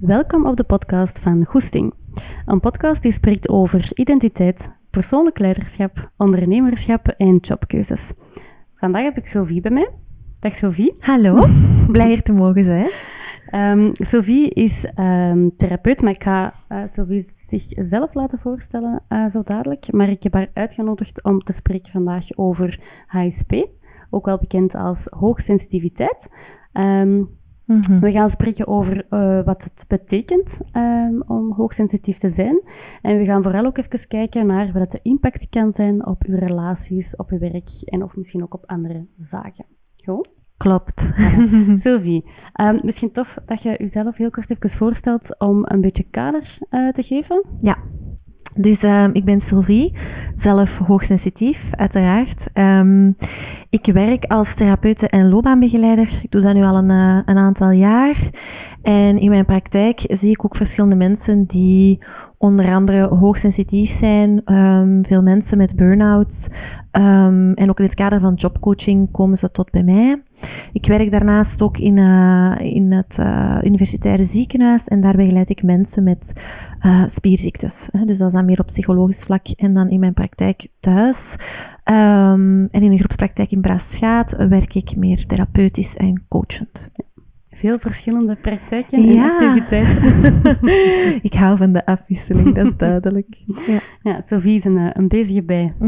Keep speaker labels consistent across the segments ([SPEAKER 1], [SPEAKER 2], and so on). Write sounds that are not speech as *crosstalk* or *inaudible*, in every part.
[SPEAKER 1] Welkom op de podcast van Goesting. Een podcast die spreekt over identiteit, persoonlijk leiderschap, ondernemerschap en jobkeuzes. Vandaag heb ik Sylvie bij mij. Dag Sylvie.
[SPEAKER 2] Hallo, *laughs* blij hier te mogen zijn.
[SPEAKER 1] Um, Sylvie is um, therapeut, maar ik ga uh, Sylvie zichzelf laten voorstellen uh, zo dadelijk. Maar ik heb haar uitgenodigd om te spreken vandaag over HSP, ook wel bekend als hoogsensitiviteit. Um, Mhm. We gaan spreken over uh, wat het betekent um, om hoogsensitief te zijn. En we gaan vooral ook even kijken naar wat de impact kan zijn op uw relaties, op uw werk en of misschien ook op andere zaken. Goed?
[SPEAKER 2] Klopt. *laughs*
[SPEAKER 1] Sylvie, um, misschien tof dat je jezelf heel kort even voorstelt om een beetje kader uh, te geven.
[SPEAKER 2] Ja. Dus uh, ik ben Sylvie, zelf hoogsensitief, uiteraard. Um, ik werk als therapeute en loopbaanbegeleider. Ik doe dat nu al een, uh, een aantal jaar. En in mijn praktijk zie ik ook verschillende mensen die onder andere hoogsensitief zijn. Um, veel mensen met burn-outs. Um, en ook in het kader van jobcoaching komen ze tot bij mij. Ik werk daarnaast ook in, uh, in het uh, universitaire ziekenhuis en daar begeleid ik mensen met uh, spierziektes. Dus dat is dan meer op psychologisch vlak en dan in mijn praktijk thuis. Um, en in een groepspraktijk in Braschaat werk ik meer therapeutisch en coachend
[SPEAKER 1] veel verschillende praktijken en activiteiten. *laughs*
[SPEAKER 2] ik hou van de afwisseling, dat is duidelijk.
[SPEAKER 1] Ja, ja Sophie is een, eh, een bezige bij. *laughs*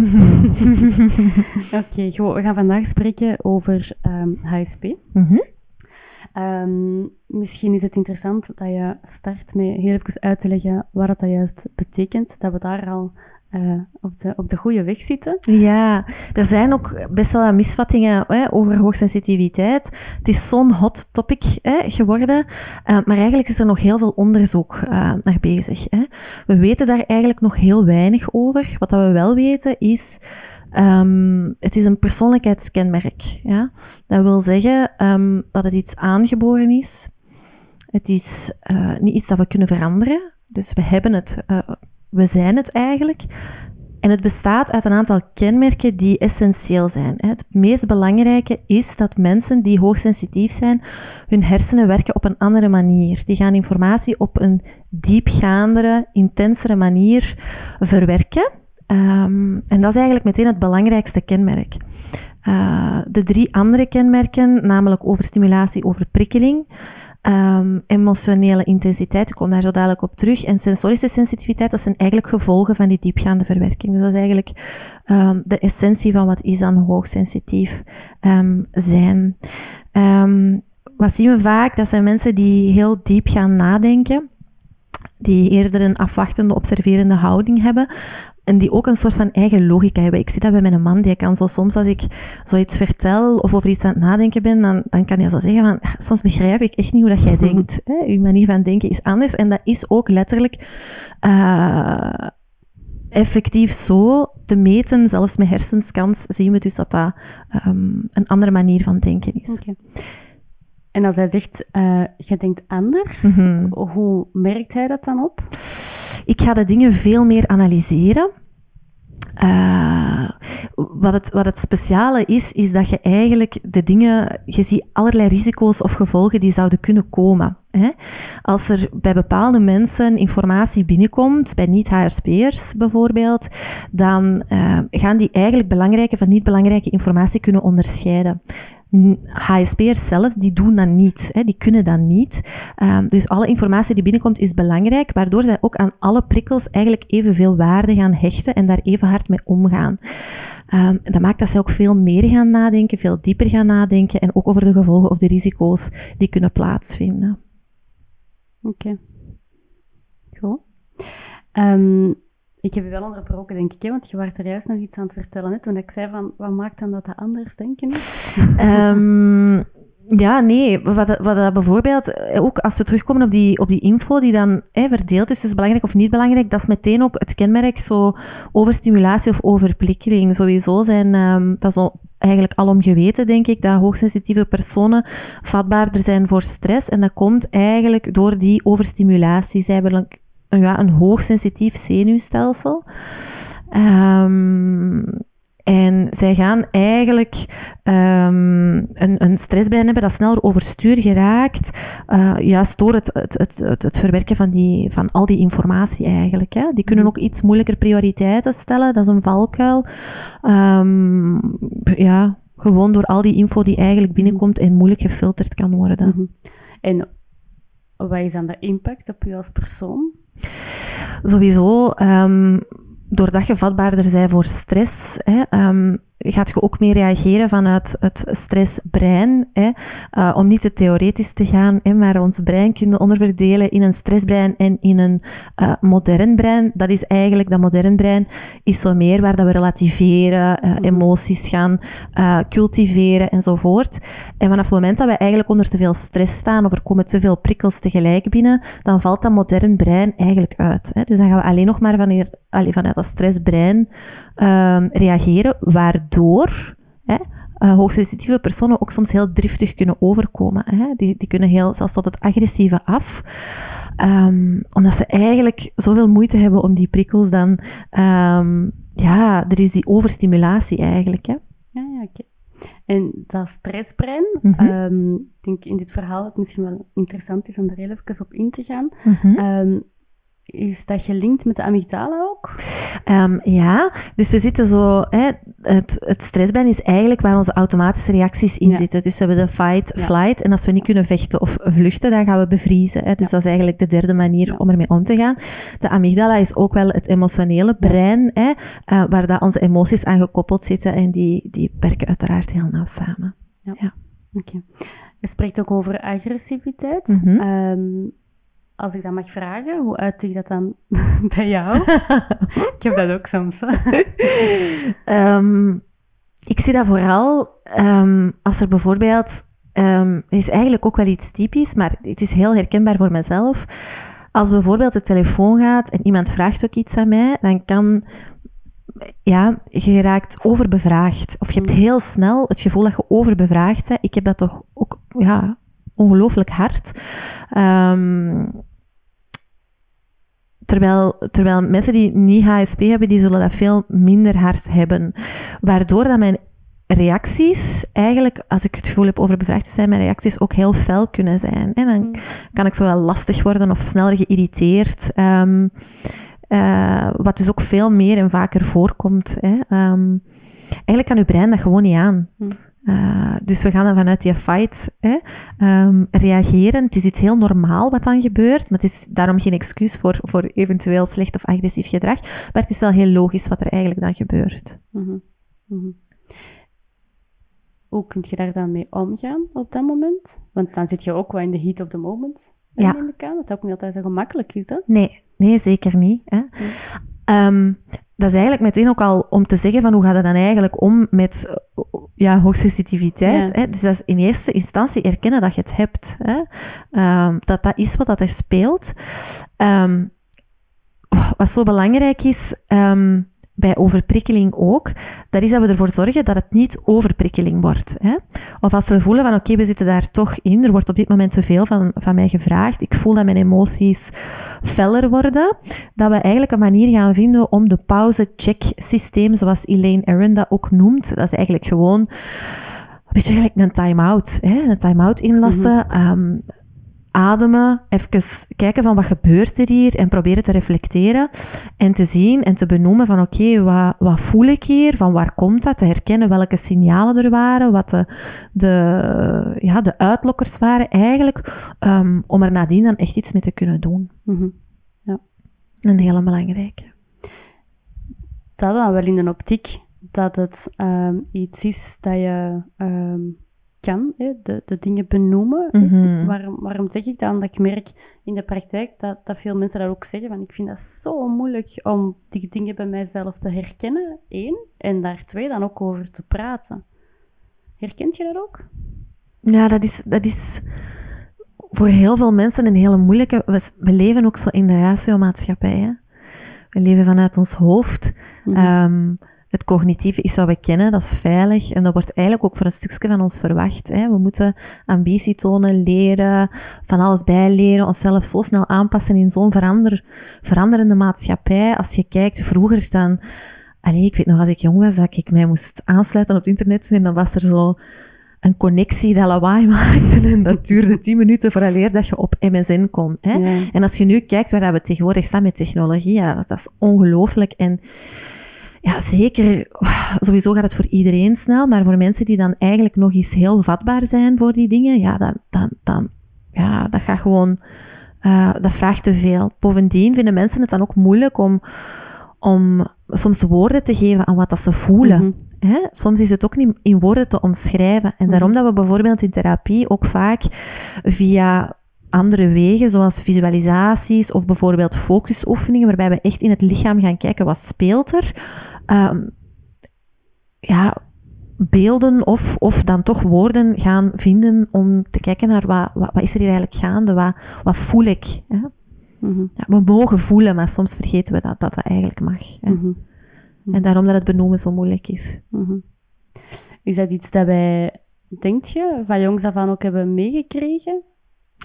[SPEAKER 1] Oké, okay, we gaan vandaag spreken over um, ehm, HSP. Mm -hmm. um, misschien is het interessant dat je start met heel even uit te leggen wat dat juist betekent, dat we daar al uh, op, de, op de goede weg zitten.
[SPEAKER 2] Ja, er zijn ook best wel misvattingen hè, over hoogsensitiviteit. Het is zo'n hot topic hè, geworden, uh, maar eigenlijk is er nog heel veel onderzoek uh, naar bezig. Hè. We weten daar eigenlijk nog heel weinig over. Wat dat we wel weten is, um, het is een persoonlijkheidskenmerk. Ja? Dat wil zeggen um, dat het iets aangeboren is. Het is niet iets dat we kunnen veranderen. Dus we hebben het we zijn het eigenlijk. En het bestaat uit een aantal kenmerken die essentieel zijn. Het meest belangrijke is dat mensen die hoogsensitief zijn, hun hersenen werken op een andere manier. Die gaan informatie op een diepgaandere, intensere manier verwerken. Um, en dat is eigenlijk meteen het belangrijkste kenmerk. Uh, de drie andere kenmerken, namelijk overstimulatie, overprikkeling, Um, emotionele intensiteit, ik kom daar zo dadelijk op terug. En sensorische sensitiviteit, dat zijn eigenlijk gevolgen van die diepgaande verwerking. Dus dat is eigenlijk um, de essentie van wat is dan hoogsensitief um, zijn. wat zien we vaak? Dat zijn mensen die heel diep gaan nadenken die eerder een afwachtende, observerende houding hebben. En die ook een soort van eigen logica hebben. Ik zie dat bij mijn man, die kan zo soms als ik zoiets vertel of over iets aan het nadenken ben, dan, dan kan hij zo zeggen van, soms begrijp ik echt niet hoe dat jij *laughs* denkt. Hè? Uw manier van denken is anders. En dat is ook letterlijk uh, effectief zo te meten. Zelfs met hersenscans zien we dus dat dat um, een andere manier van denken is. Okay.
[SPEAKER 1] En als hij zegt, uh, je denkt anders, mm -hmm. hoe merkt hij dat dan op?
[SPEAKER 2] Ik ga de dingen veel meer analyseren. Uh, wat, het, wat het speciale is, is dat je eigenlijk de dingen, je ziet allerlei risico's of gevolgen die zouden kunnen komen. Hè? Als er bij bepaalde mensen informatie binnenkomt, bij niet-HRSP'ers bijvoorbeeld, dan uh, gaan die eigenlijk belangrijke van niet belangrijke informatie kunnen onderscheiden. HSP'ers zelf, die doen dat niet. Hè, die kunnen dat niet. Um, dus alle informatie die binnenkomt is belangrijk, waardoor zij ook aan alle prikkels eigenlijk evenveel waarde gaan hechten en daar even hard mee omgaan. Um, dat maakt dat zij ook veel meer gaan nadenken, veel dieper gaan nadenken en ook over de gevolgen of de risico's die kunnen plaatsvinden.
[SPEAKER 1] Oké. Goed. Um, ik heb je wel onderbroken, denk ik, hè? want je was er juist nog iets aan het vertellen. Hè? Toen ik zei van, wat maakt dan dat dat anders denken is?
[SPEAKER 2] um, *laughs* ja, nee. Wat, dat bijvoorbeeld, eh, ook als we terugkomen op die, op die info die dan verdeeld is, dus belangrijk of niet belangrijk, dat is meteen ook het kenmerk zo overstimulatie of overprikkeling. Sowieso zijn, um, dat is al eigenlijk alom geweten, denk ik, dat hoogsensitieve personen vatbaarder zijn voor stress. En dat komt eigenlijk door die overstimulatie. Zij hebben ja, een hoogsensitief zenuwstelsel. Um, En zij gaan eigenlijk um, een, een stressbrein hebben dat sneller overstuur geraakt, uh, juist door het, het, het, het, verwerken van, die, van al die informatie eigenlijk. Hè. Die kunnen ook iets moeilijker prioriteiten stellen, dat is een valkuil. Um, ja, gewoon door al die info die eigenlijk binnenkomt en moeilijk gefilterd kan worden. Mm
[SPEAKER 1] -hmm. En wat is dan de impact op u als persoon?
[SPEAKER 2] Sowieso, um, doordat je vatbaarder bent voor stress, hè, um, gaat je ook meer reageren vanuit het stressbrein. Hè, uh, om niet te theoretisch te gaan, hè, maar ons brein kunnen onderverdelen in een stressbrein en in een uh, modern brein. Dat is eigenlijk, dat modern brein is zo meer waar dat we relativeren, uh, emoties gaan cultiveren enzovoort. En vanaf het moment dat we eigenlijk onder te veel stress staan of er komen te veel prikkels tegelijk binnen, dan valt dat modern brein eigenlijk uit. Hè. Dus dan gaan we alleen nog maar wanneer, allee, vanuit dat stressbrein uh, reageren, waardoor hè, uh, hoogsensitieve personen ook soms heel driftig kunnen overkomen. Hè. Die, die kunnen heel, zelfs tot het agressieve af. Um, omdat ze eigenlijk zoveel moeite hebben om die prikkels dan... Um, ja, er is die overstimulatie eigenlijk. Hè.
[SPEAKER 1] Ja, ja, oké. En dat stressbrein, mm -hmm. um, ik denk in dit verhaal het misschien wel interessant is om daar heel even op in te gaan. Mm -hmm. Is dat gelinkt met de amygdala ook?
[SPEAKER 2] Um, ja, dus we zitten zo... Hè, het, het stressbrein is eigenlijk waar onze automatische reacties in zitten. Dus we hebben de fight, flight. En als we niet kunnen vechten of vluchten, dan gaan we bevriezen. Hè. Dus dat is eigenlijk de derde manier om ermee om te gaan. De amygdala is ook wel het emotionele brein, hè, uh, waar dat onze emoties aan gekoppeld zitten. En die, die werken uiteraard heel nauw samen. Ja.
[SPEAKER 1] Oké. Okay. Je spreekt ook over agressiviteit. Mm -hmm. um, als ik dat mag vragen, hoe uit zich dat dan *laughs* bij jou? *laughs* ik heb dat ook soms.
[SPEAKER 2] um, *laughs* ik zie dat vooral um, als er bijvoorbeeld, um, is eigenlijk ook wel iets typisch, maar het is heel herkenbaar voor mezelf. Als bijvoorbeeld de telefoon gaat en iemand vraagt ook iets aan mij, dan kan ja, je raakt overbevraagd. Of je hebt mm. heel snel het gevoel dat je overbevraagd bent. Ik heb dat toch ook ja, ongelooflijk hard. Um, terwijl, terwijl mensen die niet HSP hebben, die zullen dat veel minder hard hebben. Waardoor dat mijn reacties eigenlijk, als ik het gevoel heb overbevraagd te zijn, mijn reacties ook heel fel kunnen zijn. En dan mm. kan ik zo wel lastig worden of sneller geïrriteerd. Um, uh, wat dus ook veel meer en vaker voorkomt. Hè. Um, eigenlijk kan uw brein dat gewoon niet aan. Uh, dus we gaan dan vanuit die fight hè, um, reageren. Het is iets heel normaal wat dan gebeurt, maar het is daarom geen excuus voor, voor eventueel slecht of agressief gedrag. Maar het is wel heel logisch wat er eigenlijk dan gebeurt. Mm -hmm. Mm -hmm.
[SPEAKER 1] Hoe kun je daar dan mee omgaan op dat moment? Want dan zit je ook wel in de heat of the moment. Ja. In de dat ook niet altijd zo gemakkelijk is. Hè?
[SPEAKER 2] Nee, nee, zeker niet. Hè. Um, dat is eigenlijk meteen ook al om te zeggen van hoe gaat het dan eigenlijk om met ja, hoogsensitiviteit. Ja. Hè? Dus dat is in eerste instantie erkennen dat je het hebt. Hè? Um, dat dat is wat dat er speelt. Um, wat zo belangrijk is, um, bij overprikkeling ook, dat is dat we ervoor zorgen dat het niet overprikkeling wordt. Hè? Of als we voelen van oké, we zitten daar toch in, er wordt op dit moment te veel van, van mij gevraagd, ik voel dat mijn emoties feller worden, dat we eigenlijk een manier gaan vinden om de pauze-check-systeem, zoals Elaine Aron dat ook noemt, dat is eigenlijk gewoon een beetje eigenlijk een time-out. Een time-out inlassen. Mm -hmm ademen, even kijken van wat gebeurt er hier en proberen te reflecteren en te zien en te benoemen van oké, wat, wat voel ik hier, van waar komt dat, te herkennen welke signalen er waren, wat de, de, ja, de uitlokkers waren eigenlijk, um, om er nadien dan echt iets mee te kunnen doen. Mm -hmm. ja. Een hele belangrijke.
[SPEAKER 1] Dat dan wel in de optiek dat het um, iets is dat je um, kan, hè, de, de dingen benoemen. Mhm. waarom, waarom zeg ik dan? Dat ik merk in de praktijk dat, dat veel mensen dat ook zeggen. Van, ik vind dat zo moeilijk om die dingen bij mijzelf te herkennen, één. En daar twee, dan ook over te praten. Herkent je dat ook?
[SPEAKER 2] Ja, dat is, dat is voor heel veel mensen een hele moeilijke... We, we leven ook zo in de ratiomaatschappij. Hè? We leven vanuit ons hoofd. Mm het cognitieve is wat we kennen, dat is veilig. En dat wordt eigenlijk ook voor een stukje van ons verwacht. Hè. We moeten ambitie tonen, leren, van alles bijleren, onszelf zo snel aanpassen in zo'n verander, veranderende maatschappij. Als je kijkt, vroeger dan Allee, ik weet nog, als ik jong was, dat ik mij moest aansluiten op het internet en dan was er zo een connectie dat lawaai *laughs* maakte en dat duurde tien minuten vooraleer dat je op MSN kon. Hè?
[SPEAKER 1] Ja.
[SPEAKER 2] En als je nu kijkt waar we tegenwoordig staan met technologie, ja, dat, dat is ongelooflijk. En ja, zeker, sowieso gaat het voor iedereen snel, maar voor mensen die dan eigenlijk nog eens heel vatbaar zijn voor die dingen, ja, dan, dan, dan ja, dat gaat gewoon, uh, dat vraagt te veel. Bovendien vinden mensen het dan ook moeilijk om, om soms woorden te geven aan wat dat ze voelen.
[SPEAKER 1] Mhm.
[SPEAKER 2] Hè? Soms is het ook niet in woorden te omschrijven. En daarom dat we bijvoorbeeld in therapie ook vaak via andere wegen, zoals visualisaties of bijvoorbeeld focusoefeningen, waarbij we echt in het lichaam gaan kijken wat speelt er. Um, ja, beelden of, of dan toch woorden gaan vinden om te kijken naar wat, wat, wat is er hier eigenlijk gaande, wat, wat voel ik. Hè?
[SPEAKER 1] Mhm.
[SPEAKER 2] Ja, we mogen voelen, maar soms vergeten we dat dat, dat eigenlijk mag. Hè?
[SPEAKER 1] Mhm.
[SPEAKER 2] En daarom dat het benoemen zo moeilijk is.
[SPEAKER 1] Mhm. Is dat iets dat wij, denk je, van jongs af aan ook hebben meegekregen?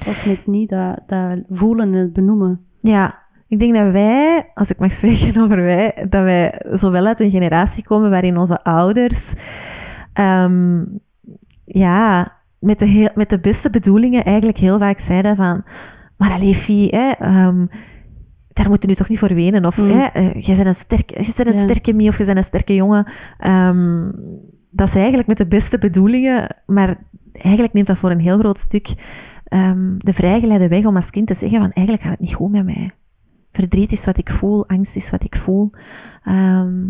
[SPEAKER 1] Of net niet, dat, dat voelen en het benoemen?
[SPEAKER 2] Ja, ik denk dat wij, als ik mag spreken *laughs* over wij, dat wij zowel uit een generatie komen waarin onze ouders, ehm, ja, met de, heel, met de beste bedoelingen eigenlijk heel vaak zeiden van, maar allee, Fie, hè, ehm, daar moet je nu toch niet voor wenen. Of,
[SPEAKER 1] Mm.
[SPEAKER 2] hè, eh, jij bent een, sterk, jij bent een
[SPEAKER 1] Ja.
[SPEAKER 2] sterke mie of je bent een sterke jongen. Ehm, dat is eigenlijk met de beste bedoelingen, maar eigenlijk neemt dat voor een heel groot stuk de vrijgeleide weg om als kind te zeggen van eigenlijk gaat het niet goed met mij. Verdriet is wat ik voel, angst is wat ik voel. Ehm,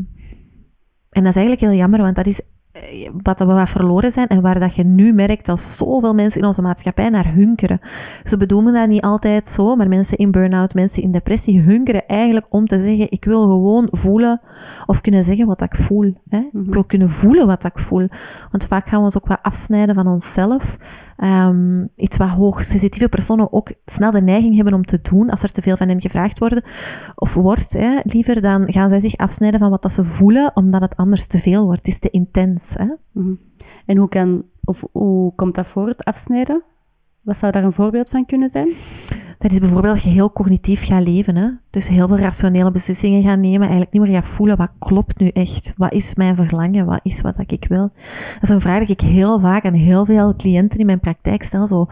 [SPEAKER 2] en dat is eigenlijk heel jammer, want dat is eh, wat we wat verloren zijn en waar dat je nu merkt dat zoveel mensen in onze maatschappij naar hunkeren. Ze bedoelen dat niet altijd zo, maar mensen in burn-out, mensen in depressie hunkeren eigenlijk om te zeggen, ik wil gewoon voelen of kunnen zeggen wat ik voel. Hè?
[SPEAKER 1] Mhm.
[SPEAKER 2] Ik wil kunnen voelen wat ik voel. Want vaak gaan we ons ook wat afsnijden van onszelf. Ehm, iets wat hoogsensitieve personen ook snel de neiging hebben om te doen als er te veel van hen gevraagd wordt, of wordt, hè, liever, dan gaan zij zich afsnijden van wat dat ze voelen, omdat het anders te veel wordt. Het is te intens. Hè?
[SPEAKER 1] Mhm. En hoe, kan, of, hoe komt dat voor, het afsnijden? Wat zou daar een voorbeeld van kunnen zijn?
[SPEAKER 2] Dat is bijvoorbeeld dat je heel cognitief gaat leven. Hè? Dus heel veel rationele beslissingen gaan nemen. Eigenlijk niet meer gaat voelen wat klopt nu echt. Wat is mijn verlangen? Wat is wat ik wil? Dat is een vraag die ik heel vaak aan heel veel cliënten in mijn praktijk stel. Zo,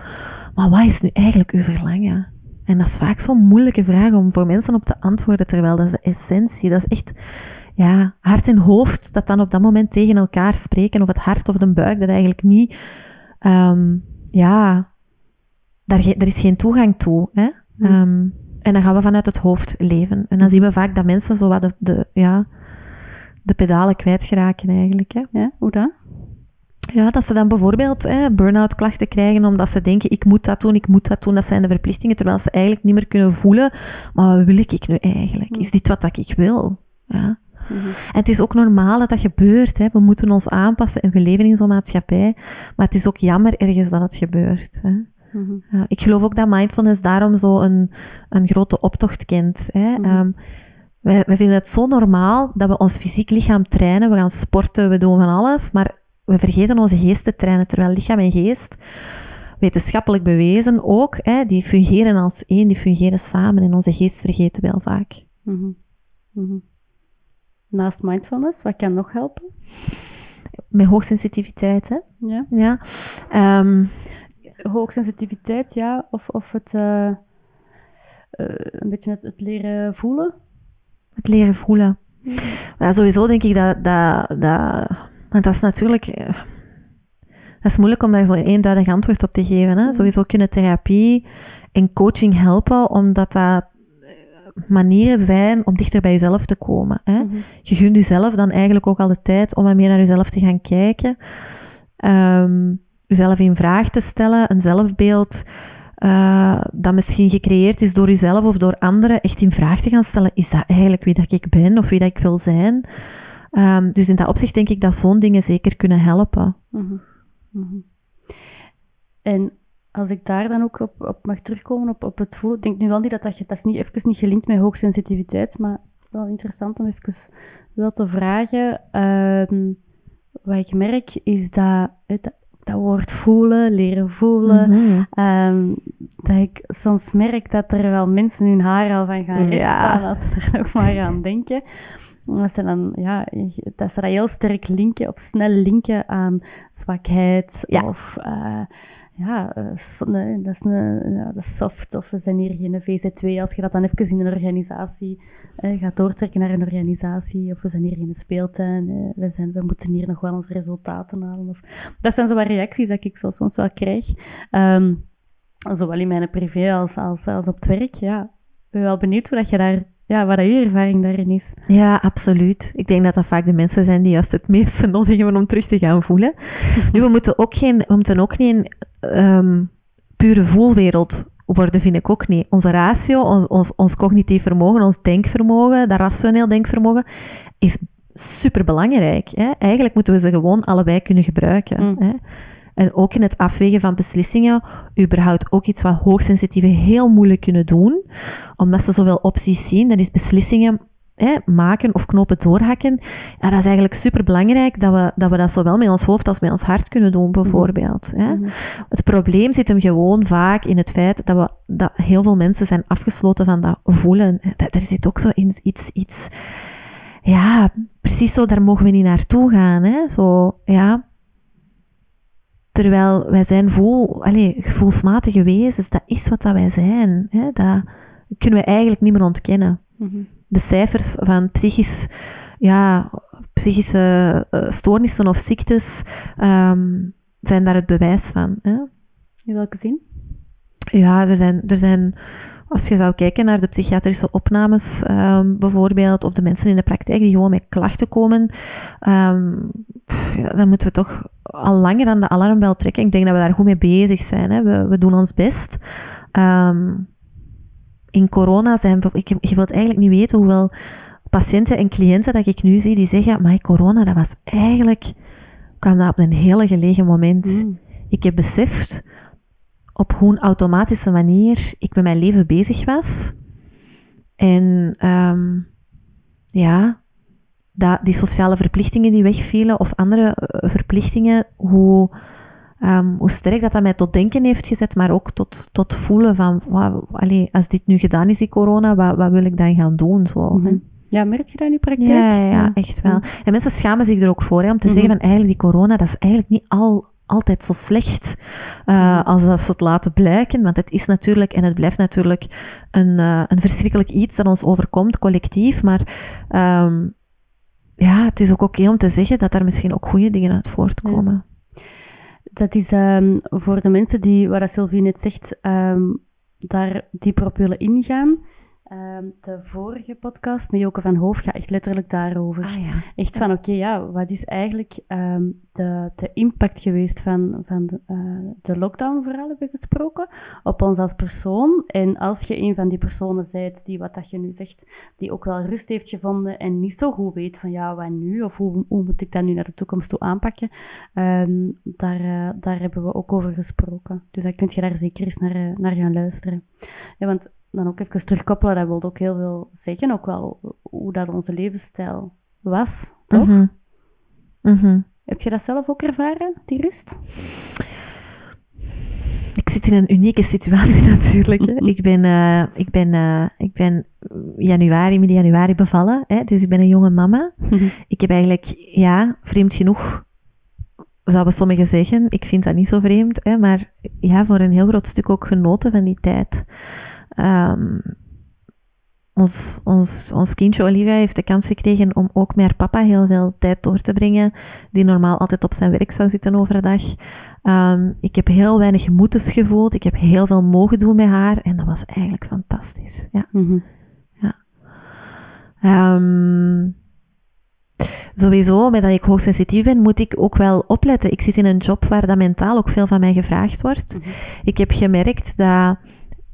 [SPEAKER 2] maar wat is nu eigenlijk uw verlangen? En dat is vaak zo'n moeilijke vraag om voor mensen op te antwoorden. Terwijl dat is de essentie. Dat is echt ja, hart en hoofd dat dan op dat moment tegen elkaar spreken. Of het hart of de buik dat eigenlijk niet... Um, ja, daar, er is geen toegang toe. Hè?
[SPEAKER 1] Hmm.
[SPEAKER 2] Um, en dan gaan we vanuit het hoofd leven. En dan zien we vaak dat mensen zo wat de, de, ja, de pedalen kwijtgeraken eigenlijk. Hè?
[SPEAKER 1] Ja, hoe dat?
[SPEAKER 2] Ja, dat ze dan bijvoorbeeld burn-out klachten krijgen omdat ze denken, ik moet dat doen, ik moet dat doen, dat zijn de verplichtingen, terwijl ze eigenlijk niet meer kunnen voelen, maar wat wil ik nu eigenlijk? Is dit wat dat ik wil? Ja.
[SPEAKER 1] Mhm.
[SPEAKER 2] En het is ook normaal dat dat gebeurt. Hè. We moeten ons aanpassen en we leven in zo'n maatschappij. Maar het is ook jammer ergens dat het gebeurt. Hè. Ja, ik geloof ook dat mindfulness daarom zo een, een grote optocht kent. Hè.
[SPEAKER 1] Mhm.
[SPEAKER 2] Ehm, wij, wij vinden het zo normaal dat we ons fysiek lichaam trainen. We gaan sporten, we doen van alles. Maar we vergeten onze geest te trainen. Terwijl lichaam en geest, wetenschappelijk bewezen ook, hè, die fungeren als één, die fungeren samen. En onze geest vergeten we wel vaak.
[SPEAKER 1] Mhm. Mhm. Naast mindfulness, wat kan nog helpen?
[SPEAKER 2] Met hoogsensitiviteit, hè.
[SPEAKER 1] Ja.
[SPEAKER 2] Ja. Ehm,
[SPEAKER 1] Hoogsensitiviteit, ja. Of, of het, eh, eh, een beetje het, het leren voelen.
[SPEAKER 2] het leren voelen. Ja, sowieso denk ik dat, dat, dat... Want dat is natuurlijk... eh, Dat is moeilijk om daar zo'n eenduidig antwoord op te geven. Hè? Sowieso kunnen therapie en coaching helpen, omdat dat manieren zijn om dichter bij jezelf te komen. Hè?
[SPEAKER 1] Mhm.
[SPEAKER 2] Je gunt jezelf dan eigenlijk ook al de tijd om wat meer naar jezelf te gaan kijken. Ehm jezelf in vraag te stellen, een zelfbeeld eh, dat misschien gecreëerd is door jezelf of door anderen, echt in vraag te gaan stellen. Is dat eigenlijk wie dat ik ben of wie dat ik wil zijn? Ehm, dus in dat opzicht denk ik dat zo'n dingen zeker kunnen helpen.
[SPEAKER 1] Mhm. Mhm. En als ik daar dan ook op, op mag terugkomen, op, op het voelen, ik denk nu wel niet dat dat, dat is niet, even niet gelinkt met hoogsensitiviteit, maar wel interessant om even wel te vragen. Ehm, wat ik merk is dat, dat woord voelen, leren voelen,
[SPEAKER 2] Mhm.
[SPEAKER 1] Ehm, dat ik soms merk dat er wel mensen hun haar al van gaan
[SPEAKER 2] Ja.
[SPEAKER 1] als ze er *laughs* nog maar aan *laughs* denken. Dat ze dan, ja, dat ze dat heel sterk linken, of snel linken aan zwakheid,
[SPEAKER 2] Ja.
[SPEAKER 1] of... eh, ja, eh, dat, is een, dat is soft, of we zijn hier geen VZ2. Als je dat dan even in een organisatie eh, gaat doortrekken naar een organisatie, of we zijn hier geen speeltuin, eh, we, zijn, we moeten hier nog wel onze resultaten halen. Of, dat zijn zo wat reacties dat ik zo soms wel krijg. Ehm, zowel in mijn privé als, als, als op het werk. Ja, ik ben wel benieuwd hoe dat je daar, ja, wat je ervaring daarin is.
[SPEAKER 2] Ja, absoluut. Ik denk dat dat vaak de mensen zijn die juist het meeste *laughs* nodig hebben om terug te gaan voelen. nu, we moeten ook geen, we moeten ook geen ehm, pure voelwereld worden, vind ik ook niet. Onze ratio, ons, ons, ons cognitief vermogen, ons denkvermogen, dat rationeel denkvermogen, is superbelangrijk. Hè? Eigenlijk moeten we ze gewoon allebei kunnen gebruiken.
[SPEAKER 1] Mm.
[SPEAKER 2] Hè? En ook in het afwegen van beslissingen, überhaupt ook iets wat hoogsensitieven heel moeilijk kunnen doen, omdat ze zoveel opties zien, dat is beslissingen hè, maken of knopen doorhakken. Ja, dat is eigenlijk super belangrijk dat we, dat we dat zowel met ons hoofd als met ons hart kunnen doen, bijvoorbeeld. Hè.
[SPEAKER 1] Mhm.
[SPEAKER 2] Het probleem zit hem gewoon vaak in het feit dat, we, dat heel veel mensen zijn afgesloten van dat voelen. Dat, er zit ook zo in iets, iets, ja, precies zo, daar mogen we niet naartoe gaan. Hè. Zo, ja. Terwijl wij zijn voel, allez, gevoelsmatige wezens, dat is wat dat wij zijn. Hè. Dat kunnen we eigenlijk niet meer ontkennen
[SPEAKER 1] Mhm.
[SPEAKER 2] De cijfers van psychisch, ja, psychische eh, stoornissen of ziektes ehm, zijn daar het bewijs van. Hè?
[SPEAKER 1] In welke zin?
[SPEAKER 2] Ja, er zijn, er zijn, als je zou kijken naar de psychiatrische opnames ehm, bijvoorbeeld, of de mensen in de praktijk die gewoon met klachten komen, ehm, pff, dan moeten we toch al langer aan de alarmbel trekken. Ik denk dat we daar goed mee bezig zijn. Hè? We, we doen ons best. Ehm, in corona zijn, ik, je wilt eigenlijk niet weten hoeveel patiënten en cliënten dat ik nu zie die zeggen, maar corona, dat was eigenlijk, kwam dat op een hele gelegen moment.
[SPEAKER 1] Mm.
[SPEAKER 2] Ik heb beseft op hoe een automatische manier ik met mijn leven bezig was. En ehm, ja, dat die sociale verplichtingen die wegvielen of andere eh, verplichtingen, hoe, ehm, hoe sterk dat, dat mij tot denken heeft gezet, maar ook tot, tot voelen van, allee, als dit nu gedaan is, die corona, wat, wat wil ik dan gaan doen? Zo?
[SPEAKER 1] Mhm. Ja, merk je dat in je praktijk?
[SPEAKER 2] Ja, ja, ja, echt wel. En mensen schamen zich er ook voor, hè, om te
[SPEAKER 1] Mhm.
[SPEAKER 2] zeggen van eigenlijk die corona, dat is eigenlijk niet al, altijd zo slecht eh, als dat ze het laten blijken. Want het is natuurlijk, en het blijft natuurlijk, een, eh, een verschrikkelijk iets dat ons overkomt, collectief. Maar ehm, ja, het is ook oké om te zeggen dat daar misschien ook goede dingen uit voortkomen.
[SPEAKER 1] Dat is ehm, voor de mensen die, wat dat Sylvie net zegt, ehm, daar dieper op willen ingaan. Ehm, de vorige podcast met Joke van Hoof gaat echt letterlijk daarover.
[SPEAKER 2] Ah ja.
[SPEAKER 1] Echt van, oké, ja, wat is eigenlijk ehm, de, de impact geweest van, van de, eh, de lockdown vooral hebben we gesproken, op ons als persoon. En als je een van die personen bent die, wat dat je nu zegt, die ook wel rust heeft gevonden en niet zo goed weet van, ja, wat nu? Of hoe, hoe moet ik dat nu naar de toekomst toe aanpakken? Ehm, daar, eh, daar hebben we ook over gesproken. Dus dan kun je daar zeker eens naar, eh, naar gaan luisteren. Ja, want dan ook even terugkoppelen, dat wil ook heel veel zeggen, ook wel hoe dat onze levensstijl was, toch?
[SPEAKER 2] Mhm. Mhm.
[SPEAKER 1] Heb je dat zelf ook ervaren, die rust?
[SPEAKER 2] Ik zit in een unieke situatie *laughs* natuurlijk. Hè. Ik ben, eh, ik ben, eh, ik ben januari, midden januari bevallen. Hè, dus ik ben een jonge mama. Ik heb eigenlijk, ja, vreemd genoeg, zouden sommigen zeggen. Ik vind dat niet zo vreemd. Hè, maar ja, voor een heel groot stuk ook genoten van die tijd. Ehm, ons, ons, ons kindje Olivia heeft de kans gekregen om ook met haar papa heel veel tijd door te brengen, die normaal altijd op zijn werk zou zitten overdag. Ehm, ik heb heel weinig moetes gevoeld. Ik heb heel veel mogen doen met haar. En dat was eigenlijk fantastisch. Ja.
[SPEAKER 1] Mhm.
[SPEAKER 2] Ehm, sowieso, met dat ik hoogsensitief ben, moet ik ook wel opletten. Ik zit in een job waar dat mentaal ook veel van mij gevraagd wordt.
[SPEAKER 1] Mhm.
[SPEAKER 2] Ik heb gemerkt dat...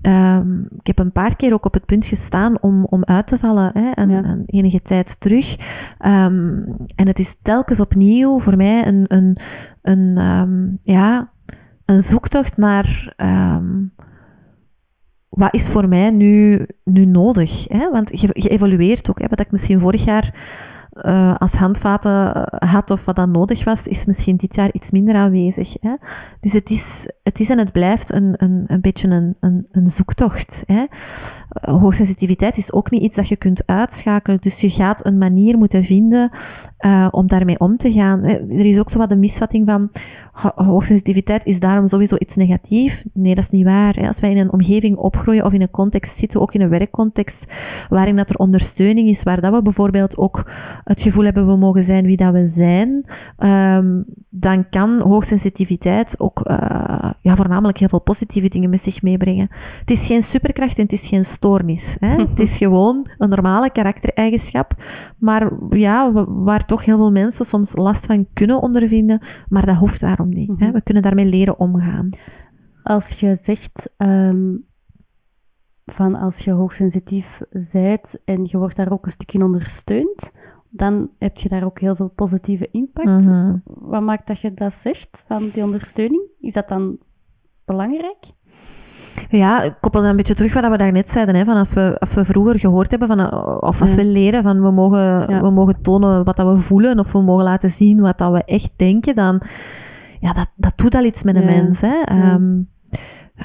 [SPEAKER 2] ehm, ik heb een paar keer ook op het punt gestaan om, om uit te vallen, hè, een,
[SPEAKER 1] Ja.
[SPEAKER 2] een enige tijd terug. Ehm, en het is telkens opnieuw voor mij een, een, een, ehm, ja, een zoektocht naar wat is voor mij nu, nu nodig. Hè? Want je, je evolueert ook. Hè? Wat ik misschien vorig jaar uh, als handvaten had of wat dan nodig was, is misschien dit jaar iets minder aanwezig. Hè? Dus het is, het is en het blijft een, een, een beetje een, een, een zoektocht. Hè? hoogsensitiviteit is ook niet iets dat je kunt uitschakelen. Dus je gaat een manier moeten vinden om daarmee om te gaan. Er is ook zo wat de misvatting van hoogsensitiviteit is daarom sowieso iets negatiefs. Nee, dat is niet waar. Als wij in een omgeving opgroeien of in een context zitten, ook in een werkcontext, waarin dat er ondersteuning is, waar dat we bijvoorbeeld ook het gevoel hebben we mogen zijn wie dat we zijn, um, dan kan hoogsensitiviteit ook uh, ja, voornamelijk heel veel positieve dingen met zich meebrengen. Het is geen superkracht en het is geen stoornis. Hè? *laughs* het is gewoon een normale karaktereigenschap, maar ja, waar toch heel veel mensen soms last van kunnen ondervinden, maar dat hoeft daarom niet. hè? Mhm. We kunnen daarmee leren omgaan.
[SPEAKER 1] Als je zegt um, van als je hoogsensitief bent en je wordt daar ook een stukje ondersteund, dan heb je daar ook heel veel positieve impact. Mhm. Wat maakt dat je dat zegt, van die ondersteuning? Is dat dan belangrijk?
[SPEAKER 2] Ja, ik koppel dan een beetje terug wat we daarnet zeiden. Hè, van als, we, als we vroeger gehoord hebben, van, of als we leren van we mogen, we mogen tonen wat dat we voelen, of we mogen laten zien wat dat we echt denken, dan ja, dat, dat doet al iets met een mens. Hè. Ehm,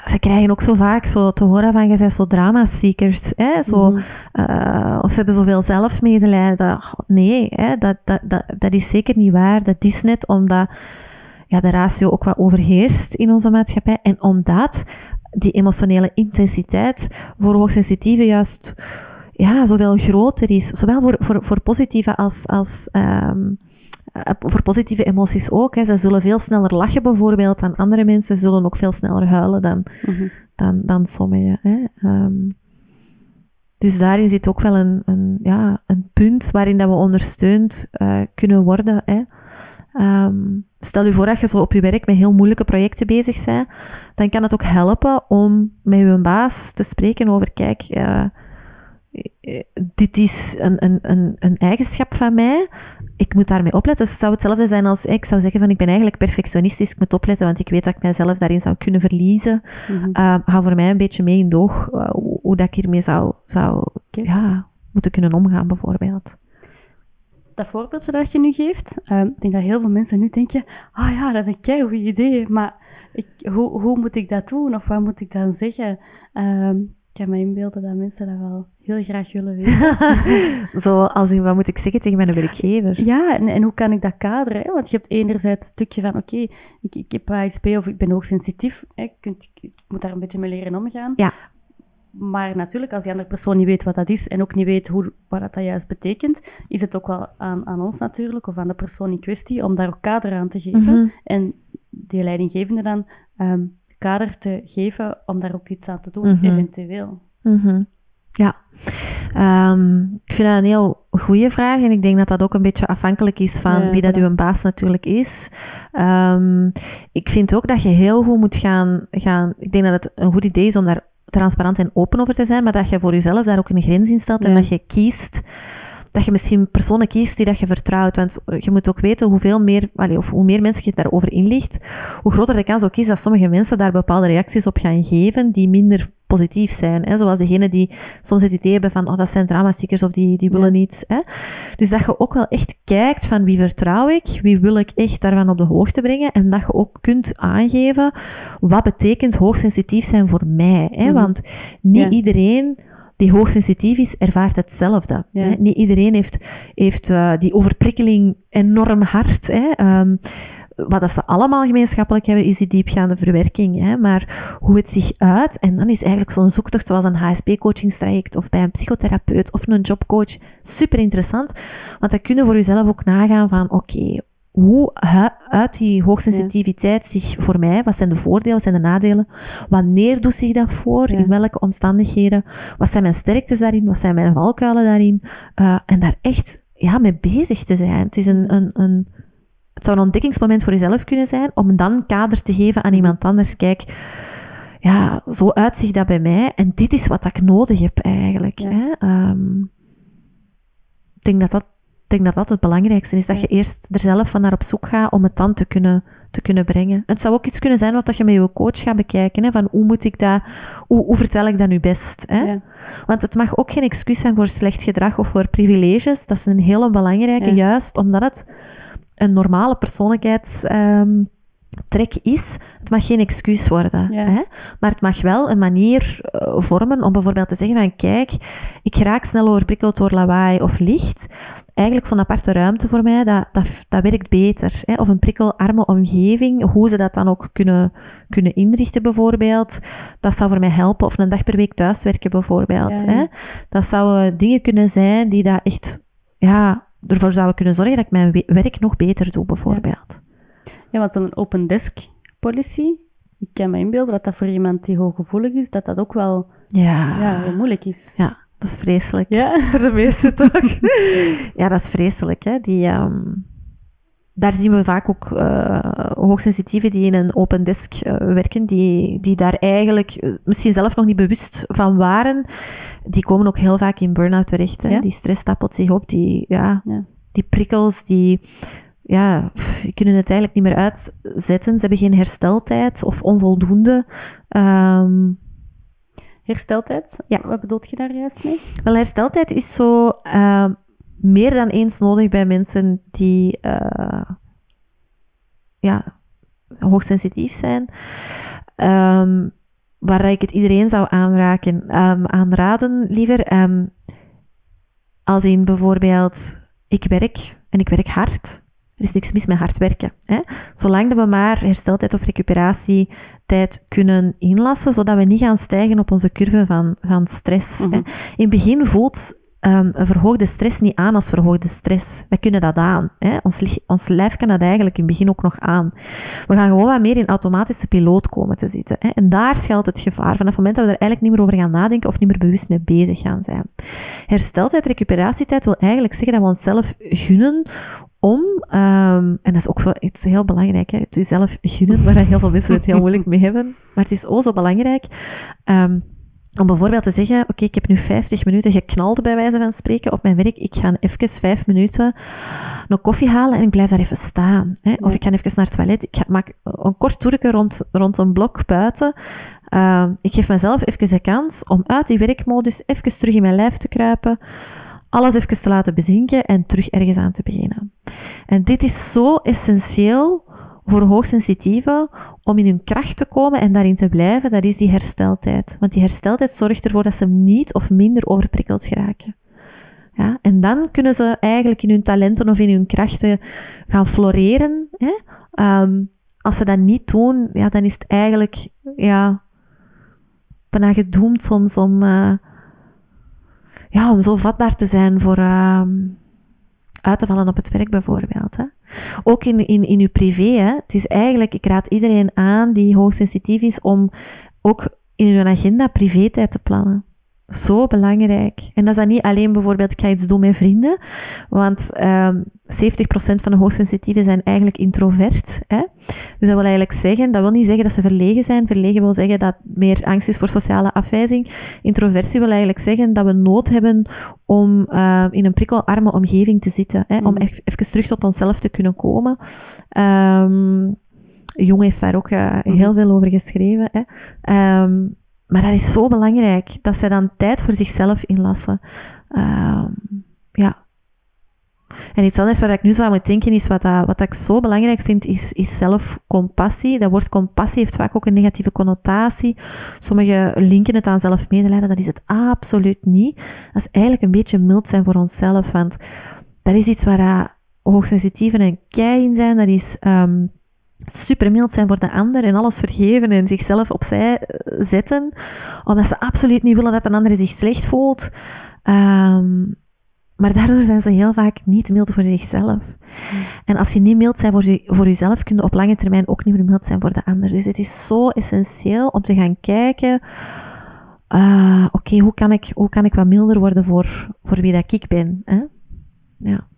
[SPEAKER 2] ze krijgen ook zo vaak zo te horen van, je bent zo drama-seekers. Hè? Zo, mhm. uh, of ze hebben zoveel zelfmedelijden. Nee, hè? Dat, dat, dat, dat is zeker niet waar. Dat is net omdat ja, de ratio ook wat overheerst in onze maatschappij. En omdat die emotionele intensiteit voor hoogsensitieven juist ja, zoveel groter is. Zowel voor, voor, voor positieve als, als um, eh, voor positieve emoties ook. Hè. Ze zullen veel sneller lachen bijvoorbeeld dan andere mensen. Ze zullen ook veel sneller huilen dan, mm dan, dan sommigen. Hè. Um, dus daarin zit ook wel een, een, ja, een punt waarin dat we ondersteund uh, kunnen worden. Hè. Um, stel je voor dat je zo op je werk met heel moeilijke projecten bezig bent, dan kan het ook helpen om met je baas te spreken over, kijk, uh, dit is een, een, een, een eigenschap van mij. Ik moet daarmee opletten. Het zou hetzelfde zijn als ik zou zeggen van ik ben eigenlijk perfectionistisch. Ik moet opletten, want ik weet dat ik mijzelf daarin zou kunnen verliezen. Mm -hmm. uh, hou voor mij een beetje mee in doog uh, hoe, dat ik hiermee zou, zou ja, moeten kunnen omgaan, bijvoorbeeld.
[SPEAKER 1] Dat voorbeeldje dat je nu geeft, uh, ik denk dat heel veel mensen nu denken, ah oh ja, dat is een kei goed idee, maar ik, hoe, hoe moet ik dat doen? Of wat moet ik dan zeggen? Ik kan me inbeelden dat mensen dat wel heel graag willen *laughs* weten.
[SPEAKER 2] Zo als in, wat moet ik zeggen tegen mijn werkgever?
[SPEAKER 1] Ja, en, en hoe kan ik dat kaderen? Hè? Want je hebt enerzijds het stukje van, oké, ik, ik heb ASP of ik ben hoogsensitief. Hè? Ik, ik, ik, moet daar een beetje mee leren omgaan.
[SPEAKER 2] Ja.
[SPEAKER 1] Maar natuurlijk, als die andere persoon niet weet wat dat is en ook niet weet hoe, wat dat juist betekent, is het ook wel aan, aan ons natuurlijk, of aan de persoon in kwestie, om daar ook kader aan te geven. Mhm. En die leidinggevende dan um, kader te geven om daar ook iets aan te doen, mm eventueel.
[SPEAKER 2] Mm Ja, um, ik vind dat een heel goede vraag en ik denk dat dat ook een beetje afhankelijk is van wie dat uw baas natuurlijk is. Um, ik vind ook dat je heel goed moet gaan, gaan, ik denk dat het een goed idee is om daar transparant en open over te zijn, maar dat je voor jezelf daar ook een grens in stelt en dat je kiest dat je misschien personen kiest die dat je vertrouwt. Want je moet ook weten hoeveel meer, of hoe meer mensen je daarover inlicht, hoe groter de kans ook is dat sommige mensen daar bepaalde reacties op gaan geven die minder positief zijn. Hè? Zoals degene die soms het idee hebben van, oh, dat zijn dramastiekers of die, die willen niets. Hè? Dus dat je ook wel echt kijkt van wie vertrouw ik, wie wil ik echt daarvan op de hoogte brengen en dat je ook kunt aangeven wat betekent hoogsensitief zijn voor mij. Hè? Mhm. Want niet iedereen die hoogsensitief is, ervaart hetzelfde. Hè? Niet iedereen heeft, heeft uh, die overprikkeling enorm hard. Hè? Um, wat dat ze allemaal gemeenschappelijk hebben, is die diepgaande verwerking. Hè? Maar hoe het zich uit, en dan is eigenlijk zo'n zoektocht zoals een HSP-coachingstraject of bij een psychotherapeut of een jobcoach super interessant. Want dan kunnen voor jezelf ook nagaan van, oké, hoe uit die hoogsensitiviteit zich voor mij, wat zijn de voordelen, wat zijn de nadelen, wanneer doet zich dat voor, in welke omstandigheden, wat zijn mijn sterktes daarin, wat zijn mijn valkuilen daarin, uh, en daar echt ja, mee bezig te zijn. Het, is een, een, een, het zou een ontdekkingsmoment voor jezelf kunnen zijn, om dan kader te geven aan iemand anders. Kijk, ja, zo uitzicht dat bij mij, en dit is wat ik nodig heb eigenlijk. Hè? Um, ik denk dat dat denk dat dat het belangrijkste is. Dat je eerst er zelf van naar op zoek gaat om het dan te kunnen, te kunnen brengen. Het zou ook iets kunnen zijn wat dat je met je coach gaat bekijken. Hè, van hoe moet ik dat, hoe, hoe vertel ik dat nu best? Hè?
[SPEAKER 1] Ja.
[SPEAKER 2] Want het mag ook geen excuus zijn voor slecht gedrag of voor privileges. Dat is een hele belangrijke,
[SPEAKER 1] Ja.
[SPEAKER 2] juist omdat het een normale persoonlijkheidstrek is. Het mag geen excuus worden.
[SPEAKER 1] Ja.
[SPEAKER 2] Hè? Maar het mag wel een manier eh, vormen om bijvoorbeeld te zeggen van kijk, ik raak snel overprikkeld door lawaai of licht. Eigenlijk zo'n aparte ruimte voor mij, dat, dat, dat werkt beter. Hè? Of een prikkelarme omgeving, hoe ze dat dan ook kunnen, kunnen inrichten bijvoorbeeld. Dat zou voor mij helpen. Of een dag per week thuiswerken bijvoorbeeld.
[SPEAKER 1] Ja, ja.
[SPEAKER 2] Hè? Dat zouden dingen kunnen zijn die dat echt ja, ervoor zouden kunnen zorgen dat ik mijn we- werk nog beter doe bijvoorbeeld.
[SPEAKER 1] Ja, want zo'n open desk policy, ik kan me inbeelden dat dat voor iemand die hooggevoelig is, dat dat ook wel
[SPEAKER 2] Ja,
[SPEAKER 1] ja, heel moeilijk is.
[SPEAKER 2] ja dat is vreselijk.
[SPEAKER 1] Ja? *laughs*
[SPEAKER 2] Voor de meesten toch? *laughs* ja, dat is vreselijk. Hè? Die, ehm, daar zien we vaak ook eh, hoogsensitieven die in een open desk eh, werken, die, die daar eigenlijk eh, misschien zelf nog niet bewust van waren. Die komen ook heel vaak in burn-out terecht. Hè?
[SPEAKER 1] Ja?
[SPEAKER 2] Die stress stapelt zich op, die, ja,
[SPEAKER 1] Ja.
[SPEAKER 2] die prikkels, die, ja, die kunnen het eigenlijk niet meer uitzetten. Ze hebben geen hersteltijd of onvoldoende. Ehm,
[SPEAKER 1] Hersteltijd,
[SPEAKER 2] Ja.
[SPEAKER 1] wat bedoelt je daar juist mee?
[SPEAKER 2] Wel, hersteltijd is zo eh, meer dan eens nodig bij mensen die eh, ja, hoogsensitief zijn. Ehm, waar ik het iedereen zou aanraken, ehm, aanraden, liever. ehm, als in bijvoorbeeld, ik werk en ik werk hard. Er is niks mis met hard werken. Hè? Zolang dat we maar hersteltijd of recuperatietijd kunnen inlassen, zodat we niet gaan stijgen op onze curve van, van stress. hè.
[SPEAKER 1] Mhm.
[SPEAKER 2] In het begin voelt ehm, een verhoogde stress niet aan als verhoogde stress. Wij kunnen dat aan. Hè? Ons, ons lijf kan dat eigenlijk in het begin ook nog aan. We gaan gewoon wat meer in automatische piloot komen te zitten. Hè? En daar schuilt het gevaar. Vanaf het moment dat we er eigenlijk niet meer over gaan nadenken of niet meer bewust mee bezig gaan zijn. Hersteltijd, recuperatietijd wil eigenlijk zeggen dat we onszelf gunnen om, ehm, en dat is ook zo iets heel belangrijk, hè, het jezelf gunnen, waar heel veel mensen het heel moeilijk mee hebben. Maar het is ook zo belangrijk ehm, om bijvoorbeeld te zeggen, oké, ik heb nu 50 minuten geknald bij wijze van spreken op mijn werk. Ik ga even vijf minuten een koffie halen en ik blijf daar even staan. Hè? Of ik ga even naar het toilet. Ik ga, maak een kort toertje rond, rond een blok buiten. Ehm, ik geef mezelf even de kans om uit die werkmodus even terug in mijn lijf te kruipen. Alles even te laten bezinken en terug ergens aan te beginnen. En dit is zo essentieel voor hoogsensitieven om in hun kracht te komen en daarin te blijven. Dat is die hersteltijd. Want die hersteltijd zorgt ervoor dat ze niet of minder overprikkeld geraken. Ja, en dan kunnen ze eigenlijk in hun talenten of in hun krachten gaan floreren. Hè? Ehm, als ze dat niet doen, ja, dan is het eigenlijk ja, bijna gedoemd soms om, eh, ja, om zo vatbaar te zijn voor ehm, uit te vallen op het werk bijvoorbeeld. Hè? Ook in, in, in uw privé. Hè? Het is eigenlijk, ik raad iedereen aan die hoogsensitief is om ook in hun agenda privé-tijd te plannen. Zo belangrijk. En dat is dan niet alleen bijvoorbeeld, ik ga iets doen met vrienden, want ehm 70% van de hoogsensitieven zijn eigenlijk introvert. Hè? Dus dat wil eigenlijk zeggen, dat wil niet zeggen dat ze verlegen zijn. Verlegen wil zeggen dat meer angst is voor sociale afwijzing. Introversie wil eigenlijk zeggen dat we nood hebben om eh, in een prikkelarme omgeving te zitten. Hè? Om echt even terug tot onszelf te kunnen komen. Ehm Jong heeft daar ook eh,
[SPEAKER 1] Mhm.
[SPEAKER 2] heel veel over geschreven. Hè? Ehm, maar dat is zo belangrijk, dat zij dan tijd voor zichzelf inlassen. Ehm, ja. En iets anders waar ik nu zo aan moet denken is, wat, dat, wat ik zo belangrijk vind, is, is zelfcompassie. Dat woord compassie heeft vaak ook een negatieve connotatie. Sommigen linken het aan zelfmedelijden, dat is het absoluut niet. Dat is eigenlijk een beetje mild zijn voor onszelf, want dat is iets waar hoogsensitieven en kei in zijn. Dat is ehm, super mild zijn voor de ander en alles vergeven en zichzelf opzij eh, zetten, omdat ze absoluut niet willen dat een ander zich slecht voelt. Ehm, maar daardoor zijn ze heel vaak niet mild voor zichzelf. En als je niet mild bent voor, je, voor jezelf, kun je op lange termijn ook niet meer mild zijn voor de ander. Dus het is zo essentieel om te gaan kijken, ah, oké, hoe, kan ik, hoe kan ik wat milder worden voor, voor wie dat ik ben? Hè? Ja.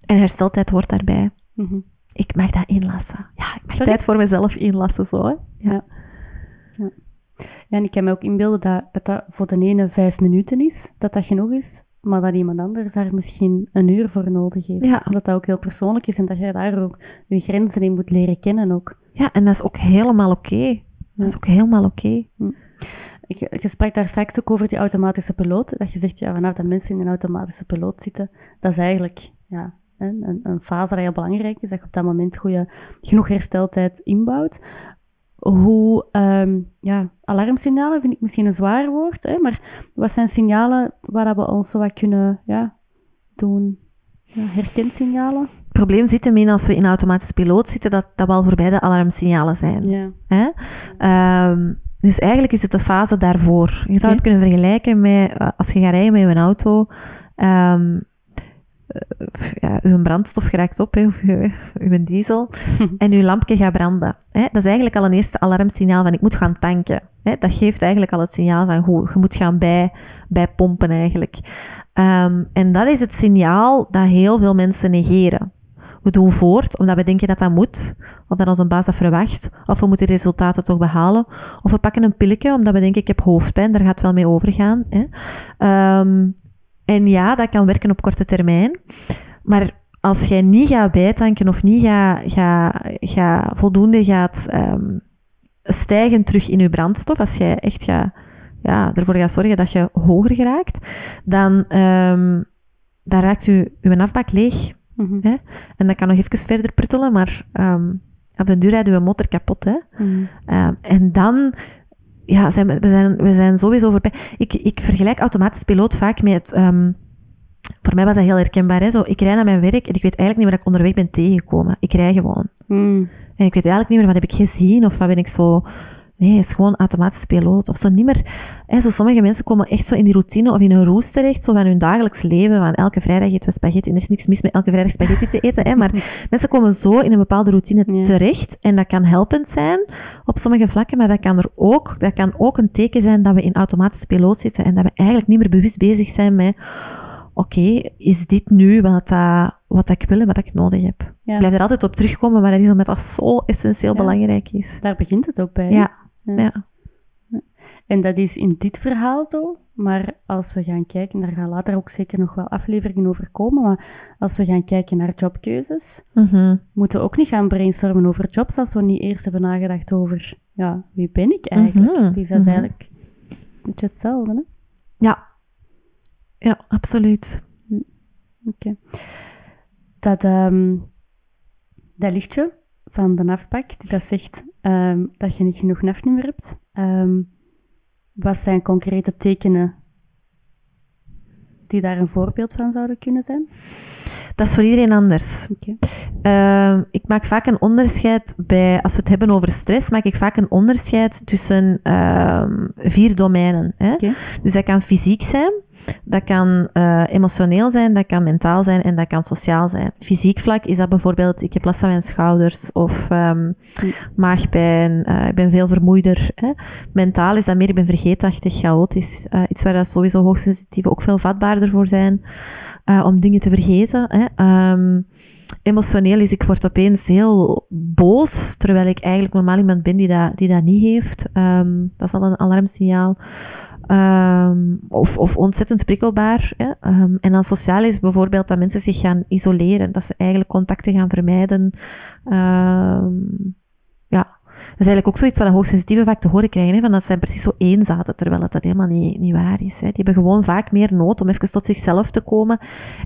[SPEAKER 2] En hersteltijd hoort daarbij.
[SPEAKER 1] Mhm.
[SPEAKER 2] Ik mag dat inlassen. Ja, ik mag
[SPEAKER 1] Sorry?
[SPEAKER 2] tijd voor mezelf inlassen, zo. Hè?
[SPEAKER 1] Ja. Ja, en ik kan me ook inbeelden dat, dat dat voor de ene vijf minuten is, dat dat genoeg is. maar dat iemand anders daar misschien een uur voor nodig heeft.
[SPEAKER 2] Ja.
[SPEAKER 1] Dat dat ook heel persoonlijk is en dat je daar ook je grenzen in moet leren kennen ook.
[SPEAKER 2] Ja, en dat is ook helemaal oké. Dat is ook helemaal oké.
[SPEAKER 1] Ik, je sprak daar straks ook over die automatische piloot. Dat je zegt, ja, vanaf dat mensen in een automatische piloot zitten, dat is eigenlijk ja, een, een, fase dat heel belangrijk is. Dat je op dat moment goede, genoeg hersteltijd inbouwt. Hoe, ehm, ja, alarmsignalen vind ik misschien een zwaar woord, hè, maar wat zijn signalen waar we ons zo wat kunnen ja, doen? Ja, herkensignalen?
[SPEAKER 2] Het probleem zit hem in als we in automatische piloot zitten, dat, dat we al voorbij de alarmsignalen zijn.
[SPEAKER 1] Ja.
[SPEAKER 2] Hè? Ehm, dus eigenlijk is het de fase daarvoor. Je zou het kunnen vergelijken met eh, als je gaat rijden met een auto. ehm, eh, ja, uw brandstof geraakt op, hè, of uw, uw diesel, *laughs* en uw lampje gaat branden. Hè. Dat is eigenlijk al een eerste alarmsignaal van ik moet gaan tanken. Hè. Dat geeft eigenlijk al het signaal van goed, je moet gaan bij, bijpompen eigenlijk. Ehm, en dat is het signaal dat heel veel mensen negeren. We doen voort omdat we denken dat dat moet, of dat onze baas dat verwacht, of we moeten resultaten toch behalen. Of we pakken een pilletje omdat we denken ik heb hoofdpijn, daar gaat het wel mee overgaan. Hè. Ehm, en ja, dat kan werken op korte termijn. Maar als jij niet gaat bijtanken of niet gaat, gaat, gaat voldoende gaat ehm, stijgen terug in je brandstof, als jij echt gaat, ja, ervoor gaat zorgen dat je hoger geraakt, dan, ehm, dan raakt je, je afbak leeg.
[SPEAKER 1] Mhm.
[SPEAKER 2] Hè? En dat kan nog even verder pruttelen, maar ehm, op de duur rijden we motor kapot. Hè?
[SPEAKER 1] Mhm.
[SPEAKER 2] En dan, ja, zijn we, zijn, we zijn sowieso voorbij. Ik, ik vergelijk automatisch piloot vaak met, ehm, voor mij was dat heel herkenbaar. Hè? Zo, ik rij naar mijn werk en ik weet eigenlijk niet waar ik onderweg ben tegengekomen. Ik rij gewoon.
[SPEAKER 1] Mhm.
[SPEAKER 2] En ik weet eigenlijk niet meer wat heb ik gezien of wat ben ik zo... Nee, het is gewoon automatisch piloot. Of zo niet meer... Hè, zo sommige mensen komen echt zo in die routine of in een roes terecht, zo van hun dagelijks leven, van elke vrijdag eten we spaghetti. En er is niks mis met elke vrijdag spaghetti te eten, hè, maar *laughs* mensen komen zo in een bepaalde routine
[SPEAKER 1] Ja.
[SPEAKER 2] terecht. En dat kan helpend zijn op sommige vlakken, maar dat kan, er ook, dat kan ook een teken zijn dat we in automatische piloot zitten en dat we eigenlijk niet meer bewust bezig zijn met oké, is dit nu wat, wat ik wil en wat ik nodig heb?
[SPEAKER 1] Ja.
[SPEAKER 2] Ik blijf er altijd op terugkomen, maar dat is omdat dat zo essentieel
[SPEAKER 1] Ja.
[SPEAKER 2] belangrijk is.
[SPEAKER 1] Daar begint het ook bij.
[SPEAKER 2] Ja,
[SPEAKER 1] Ja. En dat is in dit verhaal zo. Maar als we gaan kijken, daar gaan later ook zeker nog wel afleveringen over komen. Maar als we gaan kijken naar jobkeuzes,
[SPEAKER 2] Mhm.
[SPEAKER 1] moeten we ook niet gaan brainstormen over jobs als we niet eerst hebben nagedacht over, ja, wie ben ik eigenlijk?
[SPEAKER 2] Mhm,
[SPEAKER 1] Dus dat is
[SPEAKER 2] mhm.
[SPEAKER 1] eigenlijk een beetje hetzelfde, hè?
[SPEAKER 2] Ja. Ja, absoluut.
[SPEAKER 1] Oké. Dat, ehm, dat lichtje van de naftpak, die dat zegt ehm, dat je niet genoeg naftnummer hebt, ehm, wat zijn concrete tekenen die daar een voorbeeld van zouden kunnen zijn?
[SPEAKER 2] Dat is voor iedereen anders. Ehm, ik maak vaak een onderscheid bij, als we het hebben over stress, maak ik vaak een onderscheid tussen ehm, vier domeinen. Hè? Dus dat kan fysiek zijn, dat kan eh, emotioneel zijn, dat kan mentaal zijn en dat kan sociaal zijn. Fysiek vlak is dat bijvoorbeeld, ik heb last van mijn schouders of ehm, maagpijn, eh, ik ben veel vermoeider. Hè? Mentaal is dat meer, ik ben vergeetachtig, chaotisch. eh, iets waar dat sowieso hoogsensitieven ook veel vatbaarder voor zijn eh, om dingen te vergeten. Hè? Ehm, emotioneel is, ik word opeens heel boos, terwijl ik eigenlijk normaal iemand ben die dat, die dat niet heeft. Ehm, dat is al een alarmsignaal. Ehm, of, of ontzettend prikkelbaar. Hè? En dan sociaal is bijvoorbeeld dat mensen zich gaan isoleren, dat ze eigenlijk contacten gaan vermijden. Is eigenlijk ook zoiets wat hoogsensitieven vaak te horen krijgen, hè, van dat zij precies zo eenzaten, terwijl dat, dat helemaal niet, niet waar is. Hè. Die hebben gewoon vaak meer nood om even tot zichzelf te komen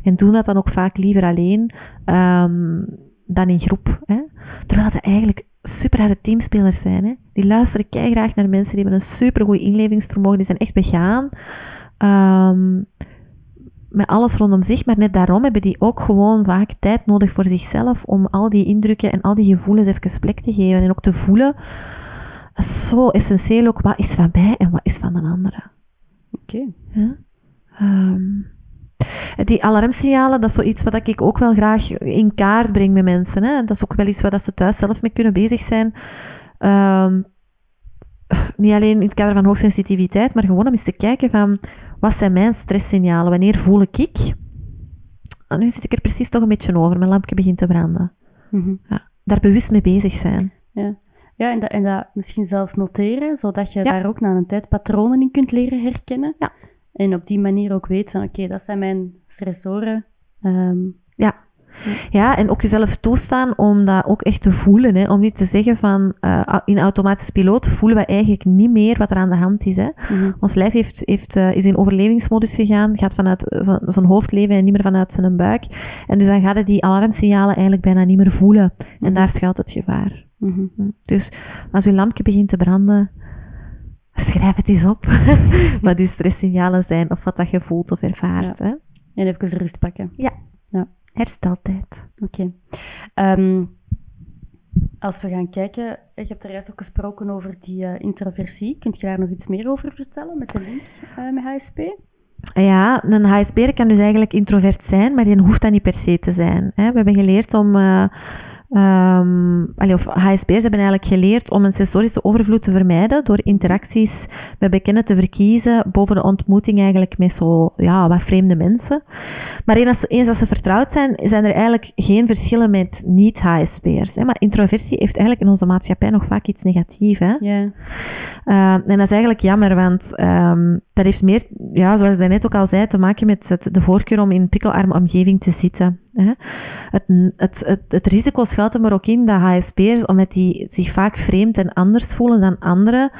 [SPEAKER 2] en doen dat dan ook vaak liever alleen ehm, dan in groep. Hè. Terwijl dat eigenlijk super harde teamspelers zijn. Hè. Die luisteren graag naar mensen, die hebben een super goed inlevingsvermogen, die zijn echt begaan. Ehm, met alles rondom zich, maar net daarom hebben die ook gewoon vaak tijd nodig voor zichzelf om al die indrukken en al die gevoelens even plek te geven en ook te voelen. Zo essentieel ook, wat is van mij en wat is van een andere.
[SPEAKER 1] Oké.
[SPEAKER 2] Ja? Ehm, die alarmsignalen, dat is zoiets wat ik ook wel graag in kaart breng met mensen. Hè. Dat is ook wel iets waar dat ze thuis zelf mee kunnen bezig zijn. Ehm, niet alleen in het kader van hoogsensitiviteit, maar gewoon om eens te kijken van, wat zijn mijn stresssignalen? Wanneer voel ik ik? En nu zit ik er precies toch een beetje over. Mijn lampje begint te branden.
[SPEAKER 1] Mhm.
[SPEAKER 2] Ja. Daar bewust mee bezig zijn.
[SPEAKER 1] Ja, ja en, dat, en dat misschien zelfs noteren, zodat je
[SPEAKER 2] Ja.
[SPEAKER 1] daar ook na een tijd patronen in kunt leren herkennen.
[SPEAKER 2] Ja.
[SPEAKER 1] En op die manier ook weet van, oké, dat zijn mijn stressoren. Ehm,
[SPEAKER 2] Ja. Ja, en ook jezelf toestaan om dat ook echt te voelen. Hè? Om niet te zeggen van eh, in automatisch piloot voelen we eigenlijk niet meer wat er aan de hand is. Hè?
[SPEAKER 1] mhm.
[SPEAKER 2] Ons lijf heeft, heeft, eh, is in overlevingsmodus gegaan, gaat vanuit zijn hoofd leven en niet meer vanuit zijn buik. En dus dan gaat het die alarmsignalen eigenlijk bijna niet meer voelen. En
[SPEAKER 1] Mhm.
[SPEAKER 2] daar schuilt het gevaar.
[SPEAKER 1] Mhm.
[SPEAKER 2] Dus als uw lampje begint te branden, schrijf het eens op. *laughs* wat die *laughs* stresssignalen zijn of wat dat je voelt of ervaart. Hè?
[SPEAKER 1] En even rust pakken.
[SPEAKER 2] Hersteltijd.
[SPEAKER 1] Oké. Ehm, als we gaan kijken, je hebt er juist ook gesproken over die eh, introversie. Kunt je daar nog iets meer over vertellen met de link eh, met HSP?
[SPEAKER 2] Ja, een HSP'er kan dus eigenlijk introvert zijn, maar die hoeft dat niet per se te zijn. Hè. We hebben geleerd om... eh ehm, allee, of HSP'ers hebben eigenlijk geleerd om een sensorische overvloed te vermijden door interacties met bekenden te verkiezen boven de ontmoeting eigenlijk met zo, ja, wat vreemde mensen. Maar eens, als- eens als ze vertrouwd zijn, zijn er eigenlijk geen verschillen met niet-HSP'ers. Maar introversie heeft eigenlijk in onze maatschappij nog vaak iets negatiefs. Hè.
[SPEAKER 1] Ja.
[SPEAKER 2] Uh, en dat is eigenlijk jammer, want ehm, dat heeft meer, ja, zoals ik net ook al zei, te maken met het, de voorkeur om in een prikkelarme omgeving te zitten. Hè. Het, het, het, het risico schuilt er maar ook in dat HSP'ers, omdat die zich vaak vreemd en anders voelen dan anderen,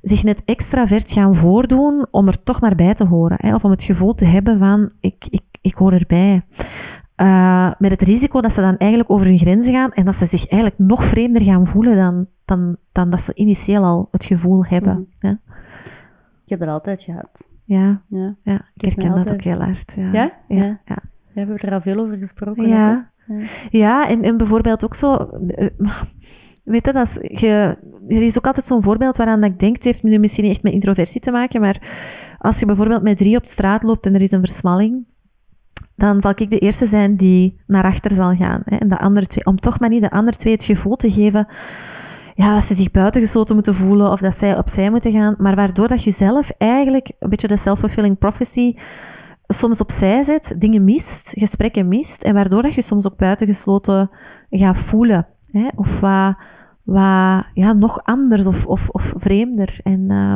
[SPEAKER 2] zich net extravert gaan voordoen om er toch maar bij te horen. Hè, of om het gevoel te hebben van, ik, ik, ik hoor erbij. Uh, met het risico dat ze dan eigenlijk over hun grenzen gaan en dat ze zich eigenlijk nog vreemder gaan voelen dan, dan, dan dat ze initieel al het gevoel hebben.
[SPEAKER 1] Mhm.
[SPEAKER 2] Ja,
[SPEAKER 1] Ik heb dat altijd gehad.
[SPEAKER 2] ja,
[SPEAKER 1] Ja.
[SPEAKER 2] ja. ik herken dat ook heel hard. Ja,
[SPEAKER 1] Ja?
[SPEAKER 2] ja,
[SPEAKER 1] we hebben er al veel over gesproken.
[SPEAKER 2] Ja.
[SPEAKER 1] Ja.
[SPEAKER 2] Ja, en, en bijvoorbeeld ook zo... eh, *laughs* Weet je, dat is, je, er is ook altijd zo'n voorbeeld waaraan ik denk, het heeft nu misschien niet echt met introversie te maken, maar als je bijvoorbeeld met drie op straat loopt en er is een versmalling, dan zal ik de eerste zijn die naar achter zal gaan. Hè, en de andere twee, om toch maar niet de andere twee het gevoel te geven ja, dat ze zich buitengesloten moeten voelen of dat zij opzij moeten gaan, maar waardoor dat je zelf eigenlijk een beetje de self-fulfilling prophecy soms opzij zet, dingen mist, gesprekken mist, en waardoor dat je soms ook buitengesloten gaat voelen. Hè? Of wat, wat ja, nog anders of, of, of vreemder. En uh,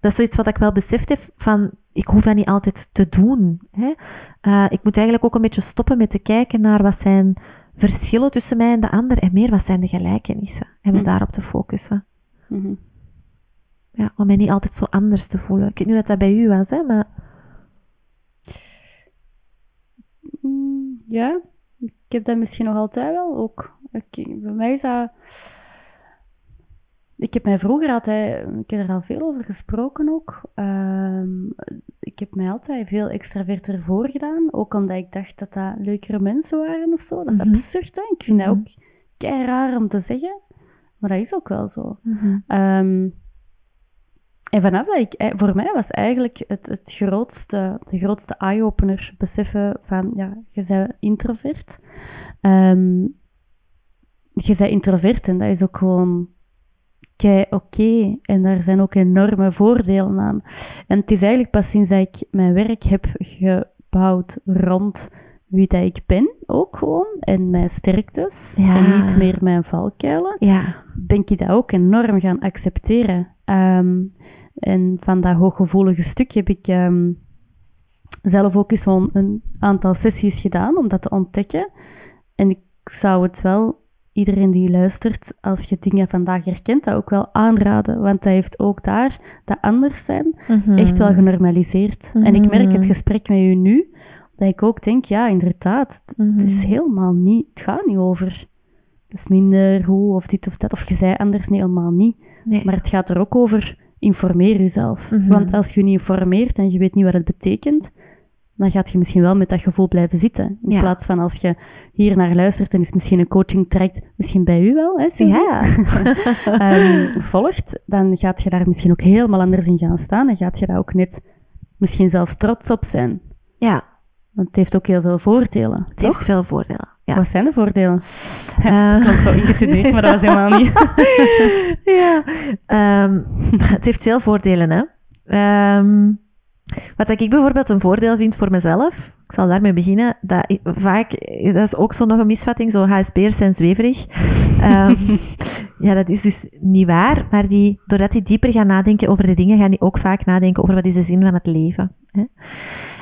[SPEAKER 2] dat is zoiets wat ik wel beseft heb, van ik hoef dat niet altijd te doen. Hè? Uh, ik moet eigenlijk ook een beetje stoppen met te kijken naar wat zijn verschillen tussen mij en de ander, en meer wat zijn de gelijkenissen, en me mm. daarop te focussen.
[SPEAKER 1] Mm -hmm.
[SPEAKER 2] Ja, om mij niet altijd zo anders te voelen. Ik weet niet dat dat bij u was, hè, maar...
[SPEAKER 1] Mm, ja, ik heb dat misschien nog altijd wel ook. Ik, bij mij is dat... Ik heb mij vroeger altijd... Ik heb er al veel over gesproken ook. Um, ik heb mij altijd veel extraverter voor gedaan. Ook omdat ik dacht dat dat leukere mensen waren of zo. Dat is mm -hmm. absurd, hè? Ik vind mm -hmm. dat ook kei raar om te zeggen. Maar dat is ook wel zo.
[SPEAKER 2] Mm -hmm.
[SPEAKER 1] um, en vanaf dat ik, voor mij was eigenlijk het, het grootste, de grootste eye-opener beseffen van, ja, je bent introvert. Um, je bent introvert en dat is ook gewoon kei oké. Okay. En daar zijn ook enorme voordelen aan. En het is eigenlijk pas sinds dat ik mijn werk heb gebouwd rond wie dat ik ben, ook gewoon, en mijn sterktes,
[SPEAKER 2] ja.
[SPEAKER 1] en niet meer mijn valkuilen,
[SPEAKER 2] ja.
[SPEAKER 1] ben ik dat ook enorm gaan accepteren. Um, en van dat hooggevoelige stuk heb ik um, zelf ook eens zo'n een aantal sessies gedaan om dat te ontdekken. En ik zou het wel iedereen die luistert, als je dingen vandaag herkent, dat ook wel aanraden. Want dat heeft ook daar dat anders zijn
[SPEAKER 2] Mhm.
[SPEAKER 1] mm -hmm. echt wel genormaliseerd. Mm -hmm. En ik merk het gesprek met u nu, dat ik ook denk, ja, inderdaad, mm -hmm. het is helemaal niet, het gaat niet over, het is minder hoe of dit of dat, of je zei anders niet, helemaal niet.
[SPEAKER 2] Nee.
[SPEAKER 1] Maar het gaat er ook over, informeer jezelf.
[SPEAKER 2] Mhm.
[SPEAKER 1] Want als je je niet informeert en je weet niet wat het betekent, dan gaat je misschien wel met dat gevoel blijven zitten. In
[SPEAKER 2] Ja.
[SPEAKER 1] plaats van als je hier naar luistert en is misschien een coaching trekt, misschien bij u wel, hè?
[SPEAKER 2] Ja. *laughs*
[SPEAKER 1] Ehm, volgt, dan gaat je daar misschien ook helemaal anders in gaan staan en gaat je daar ook net misschien zelfs trots op zijn.
[SPEAKER 2] ja,
[SPEAKER 1] Want het heeft ook heel veel voordelen.
[SPEAKER 2] het heeft veel voordelen. Ja.
[SPEAKER 1] Wat zijn de voordelen?
[SPEAKER 2] Eh, *laughs*
[SPEAKER 1] Ik had zo ingestudeerd, maar dat was helemaal niet. *laughs*
[SPEAKER 2] ja, ehm, het heeft veel voordelen, hè. Ehm, Wat ik bijvoorbeeld een voordeel vind voor mezelf, ik zal daarmee beginnen, dat vaak, dat is ook zo nog een misvatting, zo HSP'ers zijn zweverig. um, *laughs* ja, dat is dus niet waar, maar die, doordat die dieper gaan nadenken over de dingen, gaan die ook vaak nadenken over wat is de zin van het leven. Hè?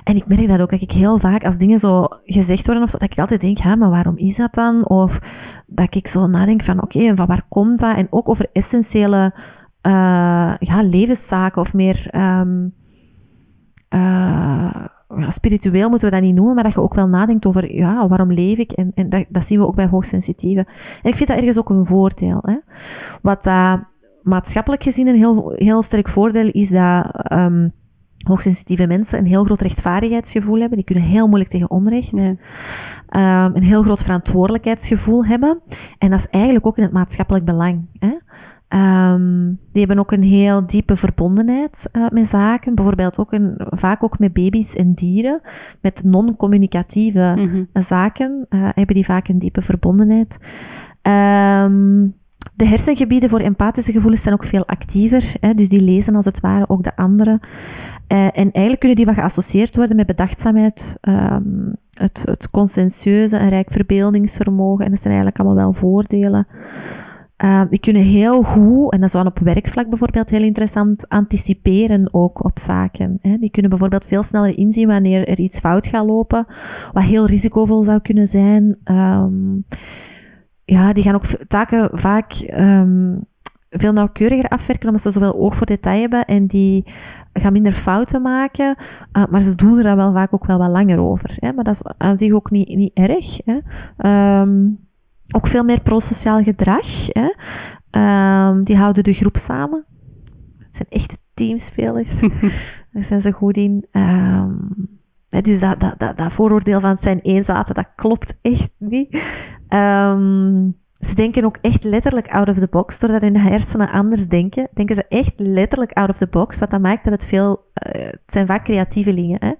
[SPEAKER 2] En ik merk dat ook, dat ik heel vaak, als dingen zo gezegd worden of zo, dat ik altijd denk, ja, maar waarom is dat dan? Of dat ik zo nadenk van, oké, en van waar komt dat? En ook over essentiële uh, ja, levenszaken of meer... Um, uh, ja, spiritueel moeten we dat niet noemen, maar dat je ook wel nadenkt over, ja, waarom leef ik? En, en dat, dat zien we ook bij hoogsensitieve. En ik vind dat ergens ook een voordeel. Hè? Wat uh, maatschappelijk gezien een heel, heel sterk voordeel is dat um, hoogsensitieve mensen een heel groot rechtvaardigheidsgevoel hebben. Die kunnen heel moeilijk tegen onrecht. Ja. Um, een heel groot verantwoordelijkheidsgevoel hebben. En dat is eigenlijk ook in het maatschappelijk belang. Hè? Um, die hebben ook een heel diepe verbondenheid uh, met zaken. Bijvoorbeeld ook een, vaak ook met baby's en dieren. Met non-communicatieve mm -hmm. zaken uh, hebben die vaak een diepe verbondenheid. Um, de hersengebieden voor empathische gevoelens zijn ook veel actiever. Hè, dus die lezen als het ware ook de anderen. Uh, en eigenlijk kunnen die wat geassocieerd worden met bedachtzaamheid, um, het, het conscientieuze, een rijk verbeeldingsvermogen. En dat zijn eigenlijk allemaal wel voordelen. Die kunnen heel goed, en dat is dan op werkvlak bijvoorbeeld heel interessant, anticiperen ook op zaken. Hè. Die kunnen bijvoorbeeld veel sneller inzien wanneer er iets fout gaat lopen, wat heel risicovol zou kunnen zijn. Um, ja, die gaan ook taken vaak um, veel nauwkeuriger afwerken, omdat ze zoveel oog voor detail hebben en die gaan minder fouten maken, uh, maar ze doen er dan wel vaak ook wel wat langer over. Hè. Maar dat is aan zich ook niet, niet erg. Hè. Um, ook veel meer prosociaal gedrag. Hè. Um, die houden de groep samen. Het zijn echte teamspelers. *laughs* Daar zijn ze goed in. Um, dus dat, dat, dat, dat, vooroordeel van het zijn eenzaten, dat klopt echt niet. Um, ze denken ook echt letterlijk out of the box. Doordat hun hersenen anders denken, denken ze echt letterlijk out of the box. Wat dat maakt dat het veel... Uh, het zijn vaak creatievelingen. Hè?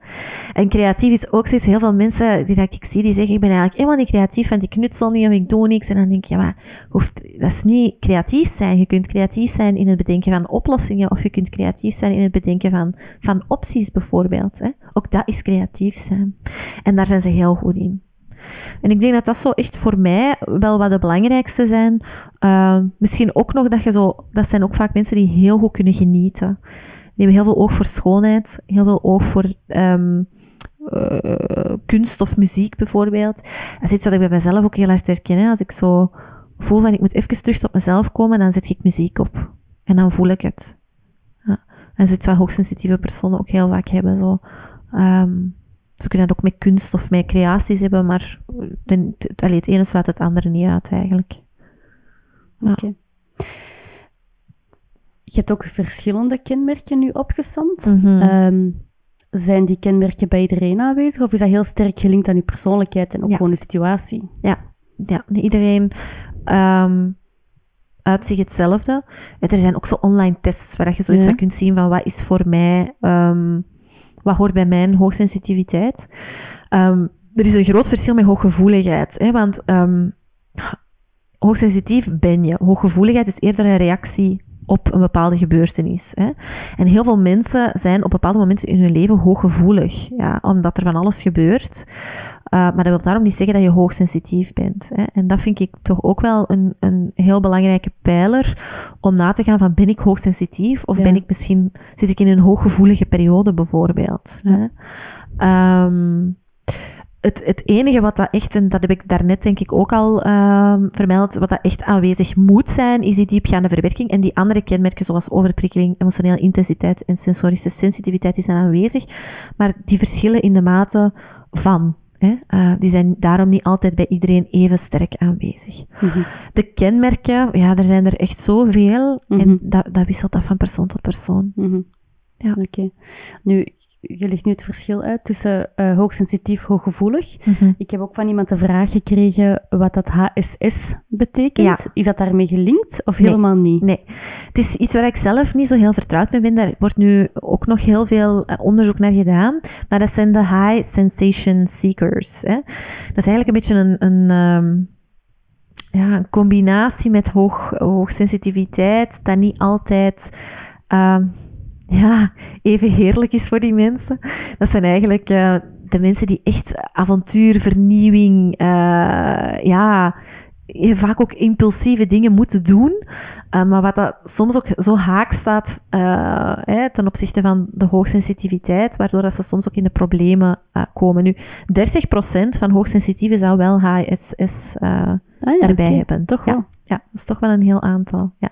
[SPEAKER 2] En creatief is ook zoiets... Heel veel mensen die dat ik zie, die zeggen... Ik ben eigenlijk helemaal niet creatief, want ik knutsel niet of ik doe niks. En dan denk je, ja, maar hoeft, dat is niet creatief zijn. Je kunt creatief zijn in het bedenken van oplossingen. Of je kunt creatief zijn in het bedenken van, van opties bijvoorbeeld. Hè? Ook dat is creatief zijn. En daar zijn ze heel goed in. En ik denk dat dat zo echt voor mij wel wat de belangrijkste zijn. Uh, misschien ook nog dat je zo, dat zijn ook vaak mensen die heel goed kunnen genieten. Die hebben heel veel oog voor schoonheid, heel veel oog voor um, uh, kunst of muziek bijvoorbeeld. Dat is iets wat ik bij mezelf ook heel hard herken. Als ik zo voel van ik moet even terug tot mezelf komen, dan zet ik muziek op. En dan voel ik het. Ja. En zit wat hoogsensitieve personen ook heel vaak hebben. Zo. Um, ze kunnen dat ook met kunst of met creaties hebben, maar het, het ene sluit het andere niet uit eigenlijk.
[SPEAKER 1] Ja. Oké. Je hebt ook verschillende kenmerken nu opgesomd.
[SPEAKER 2] Mm -hmm.
[SPEAKER 1] um, zijn die kenmerken bij iedereen aanwezig of is dat heel sterk gelinkt aan je persoonlijkheid en ook
[SPEAKER 2] ja.
[SPEAKER 1] gewoon de situatie?
[SPEAKER 2] Ja, ja. iedereen um, uitzicht hetzelfde. Er zijn ook zo online tests waar je zoiets ja. kunt zien van wat is voor mij um, wat hoort bij mijn hoogsensitiviteit? Um, er is een groot verschil met hooggevoeligheid. Hè, want um, hoogsensitief ben je. Hooggevoeligheid is eerder een reactie op een bepaalde gebeurtenis. Hè. En heel veel mensen zijn op bepaalde momenten in hun leven hooggevoelig, ja, omdat er van alles gebeurt. Uh, maar dat wil daarom niet zeggen dat je hoogsensitief bent. Hè. En dat vind ik toch ook wel een, een heel belangrijke pijler om na te gaan van ben ik hoogsensitief of ja. ben ik misschien, zit ik in een hooggevoelige periode bijvoorbeeld. Ja. Hè. Um, het, het enige wat dat echt, en dat heb ik daarnet denk ik ook al uh, vermeld, wat dat echt aanwezig moet zijn, is die diepgaande verwerking. En die andere kenmerken, zoals overprikkeling, emotionele intensiteit en sensorische sensitiviteit, die zijn aanwezig. Maar die verschillen in de mate van. Hè? Uh, die zijn daarom niet altijd bij iedereen even sterk aanwezig.
[SPEAKER 1] Mm -hmm.
[SPEAKER 2] De kenmerken, ja, er zijn er echt zoveel.
[SPEAKER 1] Mhm.
[SPEAKER 2] Mm -hmm. En dat, dat wisselt af van persoon tot persoon.
[SPEAKER 1] Mm -hmm.
[SPEAKER 2] Ja.
[SPEAKER 1] Oké. Okay. Nu, je legt nu het verschil uit tussen uh, hoogsensitief, hooggevoelig.
[SPEAKER 2] Mm -hmm.
[SPEAKER 1] Ik heb ook van iemand de vraag gekregen wat dat HSS betekent.
[SPEAKER 2] Ja.
[SPEAKER 1] Is dat daarmee gelinkt of helemaal niet?
[SPEAKER 2] Nee, het is iets waar ik zelf niet zo heel vertrouwd mee ben. Daar wordt nu ook nog heel veel uh, onderzoek naar gedaan. Maar dat zijn de high sensation seekers. Hè. Dat is eigenlijk een beetje een... een um, ja, een combinatie met hoog, hoogsensitiviteit, dat niet altijd... Uh, ja, even heerlijk is voor die mensen. Dat zijn eigenlijk uh, de mensen die echt avontuur, vernieuwing, uh, ja, vaak ook impulsieve dingen moeten doen. Uh, maar wat dat soms ook zo haak staat uh, hè, ten opzichte van de hoogsensitiviteit, waardoor dat ze soms ook in de problemen uh, komen. Nu, 30% van hoogsensitieve zou wel HSS ah, ja, daarbij okay. hebben.
[SPEAKER 1] Toch wel?
[SPEAKER 2] Ja, ja, dat is toch wel een heel aantal. Ja.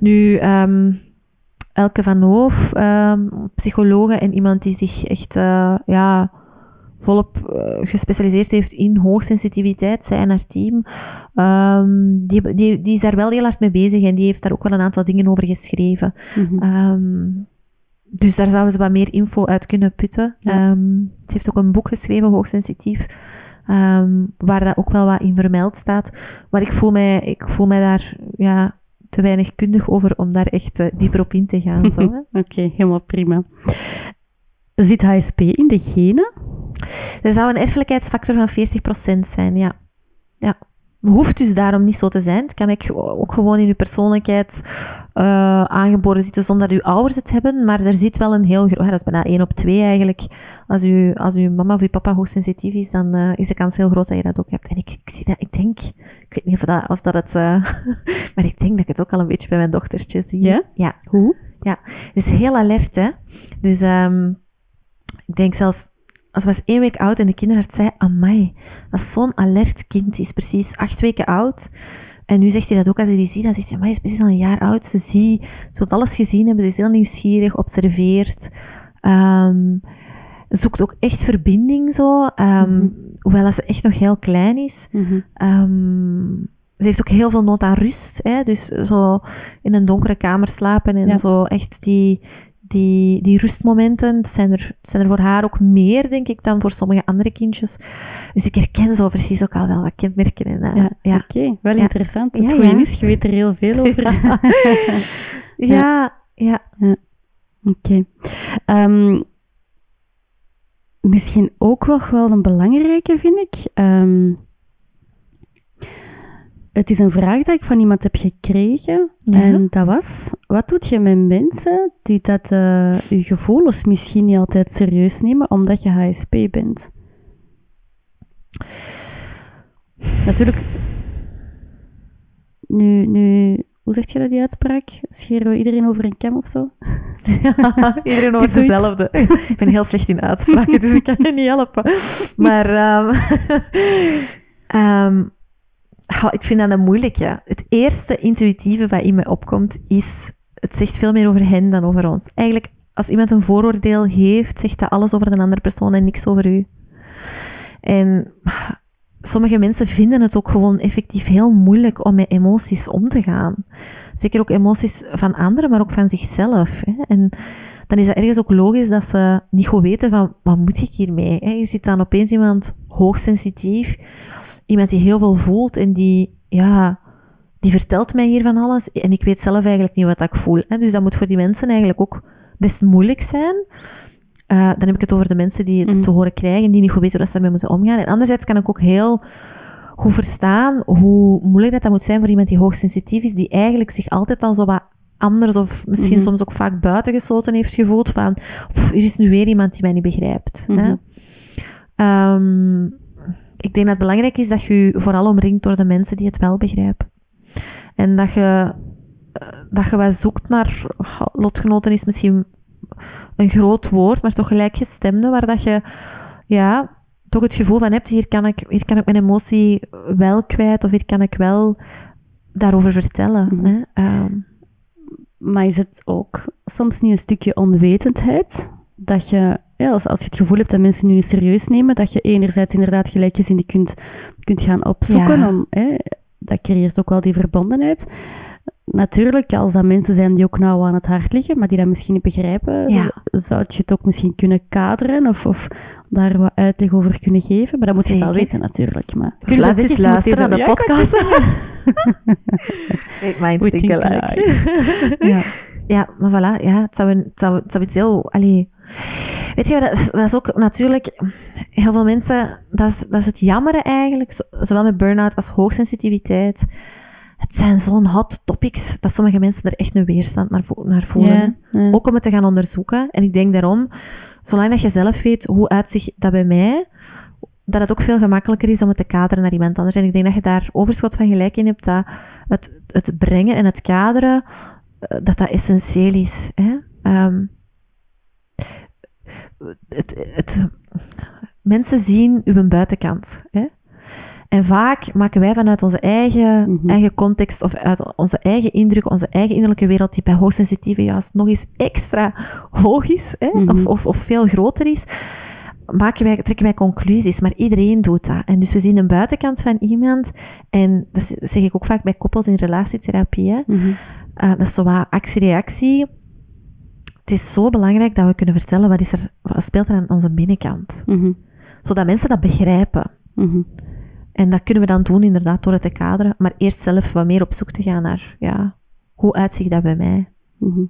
[SPEAKER 2] Nu, um, Elke van Hoof, um, psychologe en iemand die zich echt ja, volop uh, gespecialiseerd heeft in hoogsensitiviteit, zij en haar team, um, die, die, die is daar wel heel hard mee bezig en die heeft daar ook wel een aantal dingen over geschreven. Mm -hmm. um, dus daar zouden ze wat meer info uit kunnen putten. Ja. Um, ze heeft ook een boek geschreven, Hoogsensitief, waar dat ook wel wat in vermeld staat. Maar ik voel mij, ik voel mij daar ja, te weinig kundig over om daar echt uh, dieper op in te gaan. *laughs*
[SPEAKER 1] Oké, okay, helemaal prima. Zit HSP in de genen?
[SPEAKER 2] Er zou een erfelijkheidsfactor van 40% zijn, ja. ja. Hoeft dus daarom niet zo te zijn. Het kan ik ook gewoon in uw persoonlijkheid uh, aangeboren zitten zonder dat uw ouders het hebben. Maar er zit wel een heel groot... Dat is bijna 1 op 2 eigenlijk. Als, u, als uw mama of uw papa hoogsensitief is, dan uh, is de kans heel groot dat je dat ook hebt. En ik, ik zie dat, ik denk... Ik weet niet of dat, of dat het... Uh, *laughs* maar ik denk dat ik het ook al een beetje bij mijn dochtertje zie.
[SPEAKER 1] Ja?
[SPEAKER 2] Ja.
[SPEAKER 1] Hoe?
[SPEAKER 2] Ja. Het is heel alert, hè. Dus um, ik denk zelfs als was één week oud en de kinderarts zei, amai, dat is zo'n alert kind, die is precies acht weken oud. En nu zegt hij dat ook als hij die ziet, dan zegt hij, amai, is precies al een jaar oud, ze ziet, ze wil alles gezien hebben, ze is heel nieuwsgierig, observeert, um, zoekt ook echt verbinding zo, um, mm -hmm. hoewel ze echt nog heel klein is. -hmm. um, ze heeft ook heel veel nood aan rust, hè? dus zo in een donkere kamer slapen en ja. zo echt die, die, die rustmomenten, dat zijn, er, zijn er voor haar ook meer, denk ik, dan voor sommige andere kindjes. Dus ik herken zo precies ook al wel wat kenmerken. En, uh,
[SPEAKER 1] ja, ja. Oké, okay, wel ja. interessant. Het goede is, je weet er heel veel over.
[SPEAKER 2] ja, *laughs* ja.
[SPEAKER 1] Oké. Okay. Um, misschien ook wel, wel een belangrijke, vind ik. Um, het is een vraag die ik van iemand heb gekregen. Ja. En dat was, wat doet je met mensen die dat uh, je gevoelens misschien niet altijd serieus nemen, omdat je HSP bent? Natuurlijk, nu, nu hoe zeg je dat, die uitspraak? Scheren we iedereen over een kam of zo?
[SPEAKER 2] Ja, *laughs* iedereen over *laughs* dezelfde. ik ben heel slecht in uitspraken, dus ik kan je niet helpen. *laughs* Maar... Um, um, Ik vind dat een moeilijke. Het eerste intuïtieve wat in me opkomt is, het zegt veel meer over hen dan over ons. Eigenlijk, als iemand een vooroordeel heeft, zegt dat alles over de andere persoon en niks over u. En sommige mensen vinden het ook gewoon effectief heel moeilijk om met emoties om te gaan. Zeker ook emoties van anderen, maar ook van zichzelf. Hè. En dan is het ergens ook logisch dat ze niet goed weten van, wat moet ik hiermee? Hè? Je ziet dan opeens iemand hoogsensitief iemand die heel veel voelt en die, ja, die vertelt mij hier van alles en ik weet zelf eigenlijk niet wat ik voel. Hè? Dus dat moet voor die mensen eigenlijk ook best moeilijk zijn. Uh, dan heb ik het over de mensen die het mm. te horen krijgen, die niet goed weten hoe ze daarmee moeten omgaan. En anderzijds kan ik ook heel goed verstaan hoe moeilijk dat, dat moet zijn voor iemand die hoogsensitief is, die eigenlijk zich altijd al zo wat anders of misschien mm -hmm. soms ook vaak buitengesloten heeft gevoeld van, er is nu weer iemand die mij niet begrijpt. Mm -hmm. hè? Um, ik denk dat het belangrijk is dat je je vooral omringt door de mensen die het wel begrijpen. En dat je, eh, dat je wat zoekt naar lotgenoten is misschien een groot woord, maar toch gelijkgestemde, waar dat je ja, toch het gevoel van hebt, hier kan, ik, hier kan ik mijn emotie wel kwijt, of hier kan ik wel daarover vertellen. Mm -hmm. hè? Um.
[SPEAKER 1] Maar is het ook soms niet een stukje onwetendheid? Dat je ja, als, als je het gevoel hebt dat mensen nu niet serieus nemen, dat je enerzijds inderdaad gelijkgezinden kunt, kunt gaan opzoeken. Ja. Om, hè, dat creëert ook wel die verbondenheid. Natuurlijk, als dat mensen zijn die ook nauw aan het hart liggen, maar die dat misschien niet begrijpen, ja. zou je het ook misschien kunnen kaderen of, of daar wat uitleg over kunnen geven. Maar dat moet je wel weten natuurlijk. Maar
[SPEAKER 2] kun je eens luisteren naar de podcast? *laughs* *laughs* Ik mijn gelijk. *laughs* ja. ja, maar voilà, ja, het zou, het zou, het zou iets heel... Allee, Weet je, dat, dat is ook natuurlijk, heel veel mensen, dat is, dat is het jammere eigenlijk, zowel met burn-out als hoogsensitiviteit. het zijn zo'n hot topics dat sommige mensen er echt een weerstand naar, vo- naar voelen.
[SPEAKER 1] Ja, ja.
[SPEAKER 2] Ook om het te gaan onderzoeken. En ik denk daarom, zolang dat je zelf weet hoe uitzicht dat bij mij, dat het ook veel gemakkelijker is om het te kaderen naar iemand anders. En ik denk dat je daar overschot van gelijk in hebt, dat het, het brengen en het kaderen, eh, dat dat essentieel is. Hè? Ehm, het, het, mensen zien uw buitenkant. Hè? En vaak maken wij vanuit onze eigen,
[SPEAKER 1] Mhm.
[SPEAKER 2] eigen context of uit onze eigen indruk, onze eigen innerlijke wereld, die bij hoogsensitieve juist nog eens extra hoog is, hè?
[SPEAKER 1] Mhm.
[SPEAKER 2] of, of, of veel groter is, maken wij, trekken wij conclusies. Maar iedereen doet dat. En dus we zien de buitenkant van iemand, en dat zeg ik ook vaak bij koppels in relatietherapie, hè?
[SPEAKER 1] Mhm.
[SPEAKER 2] Uh, dat is zo wat actie-reactie. Het is zo belangrijk dat we kunnen vertellen wat, is er, wat speelt er aan onze binnenkant.
[SPEAKER 1] Mhm.
[SPEAKER 2] Zodat mensen dat begrijpen.
[SPEAKER 1] Mhm.
[SPEAKER 2] En dat kunnen we dan doen inderdaad door het te kaderen. Maar eerst zelf wat meer op zoek te gaan naar, ja, hoe uitziet dat bij mij?
[SPEAKER 1] Mhm.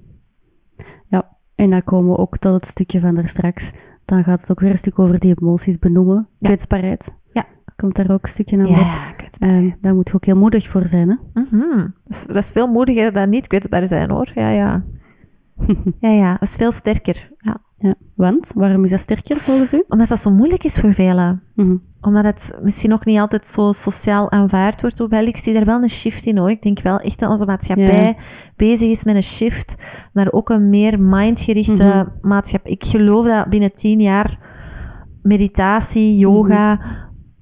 [SPEAKER 1] Ja, en dan komen we ook tot het stukje van daar straks. Dan gaat het ook weer een stuk over die emoties benoemen.
[SPEAKER 2] Ja.
[SPEAKER 1] Kwetsbaarheid.
[SPEAKER 2] Ja.
[SPEAKER 1] Komt daar ook een stukje aan.
[SPEAKER 2] Ja, kwetsbaarheid.
[SPEAKER 1] Ehm, daar moet je ook heel moedig voor zijn, hè?
[SPEAKER 2] Mhm. Dus dat is veel moediger dan niet kwetsbaar zijn, hoor. Ja, ja. *laughs* Ja, ja. Dat is veel sterker. Ja.
[SPEAKER 1] Ja. Want, waarom is dat sterker volgens u?
[SPEAKER 2] Omdat dat zo moeilijk is voor velen.
[SPEAKER 1] Mhm.
[SPEAKER 2] Omdat het misschien nog niet altijd zo sociaal aanvaard wordt. Hoewel ik zie daar wel een shift in hoor. Ik denk wel echt dat onze maatschappij
[SPEAKER 1] Ja.
[SPEAKER 2] bezig is met een shift naar ook een meer mindgerichte maatschappij. Ik geloof dat binnen tien jaar meditatie, yoga,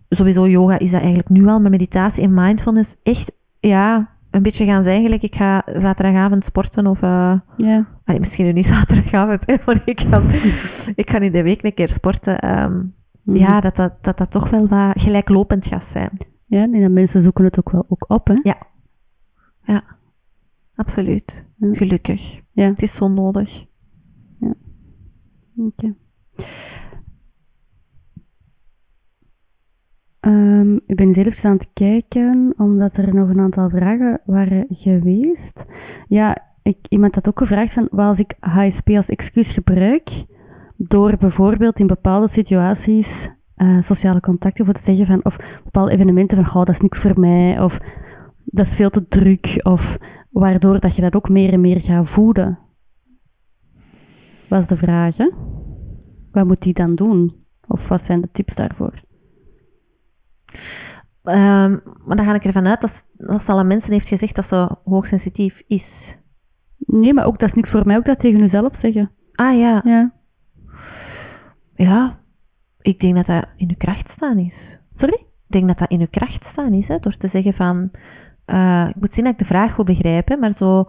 [SPEAKER 2] sowieso yoga is dat eigenlijk nu al, maar meditatie en mindfulness echt, ja, een beetje gaan zijn. Gelijk, ik ga zaterdagavond sporten of...
[SPEAKER 1] Ja.
[SPEAKER 2] Allee, misschien nu niet zaterdagavond, hè, maar ik kan, ik kan in de week een keer sporten. Ehm,
[SPEAKER 1] Mhm.
[SPEAKER 2] Ja, dat dat, dat dat toch wel wat gelijklopend gaat zijn.
[SPEAKER 1] Ja, en dan mensen zoeken het ook wel ook op, hè?
[SPEAKER 2] Ja, absoluut.
[SPEAKER 1] Ja.
[SPEAKER 2] Gelukkig.
[SPEAKER 1] Ja.
[SPEAKER 2] Het is zo nodig.
[SPEAKER 1] Oké. Ehm, ik ben eens even aan het kijken, omdat er nog een aantal vragen waren geweest. Ja, ik, iemand had ook gevraagd van, wat als ik HSP als excuus gebruik, door bijvoorbeeld in bepaalde situaties eh, sociale contacten voor te zeggen van, of bepaalde evenementen van, oh, dat is niks voor mij, of dat is veel te druk, of waardoor dat je dat ook meer en meer gaat voeden. Was de vraag? Wat moet die dan doen? Of wat zijn de tips daarvoor?
[SPEAKER 2] Maar dan ga ik ervan uit dat, dat ze al aan mensen heeft gezegd dat ze hoogsensitief is.
[SPEAKER 1] Nee, maar ook dat is niks voor mij, ook dat tegen jezelf zeggen.
[SPEAKER 2] Ah ja.
[SPEAKER 1] Ja.
[SPEAKER 2] Ja. Ik denk dat dat in uw kracht staan is.
[SPEAKER 1] Sorry?
[SPEAKER 2] Ik denk dat dat in uw kracht staan is, hè, door te zeggen van... eh, ik moet zien dat ik de vraag wil begrijpen, maar zo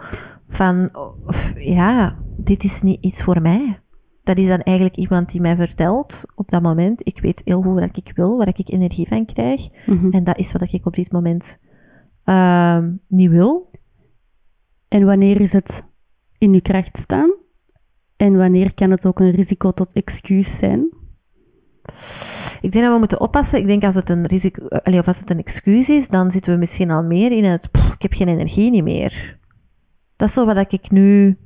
[SPEAKER 2] van... of, ja, dit is niet iets voor mij. Dat is dan eigenlijk iemand die mij vertelt op dat moment. Ik weet heel goed wat ik wil, waar ik energie van krijg.
[SPEAKER 1] Mhm.
[SPEAKER 2] En dat is wat ik op dit moment ehm, niet wil.
[SPEAKER 1] En wanneer is het in je kracht staan? En wanneer kan het ook een risico tot excuus zijn?
[SPEAKER 2] Ik denk dat we moeten oppassen. Ik denk als het een risico, eh, of als het een excuus is, dan zitten we misschien al meer in het. "Pff, ik heb geen energie niet meer. Dat is zo wat ik nu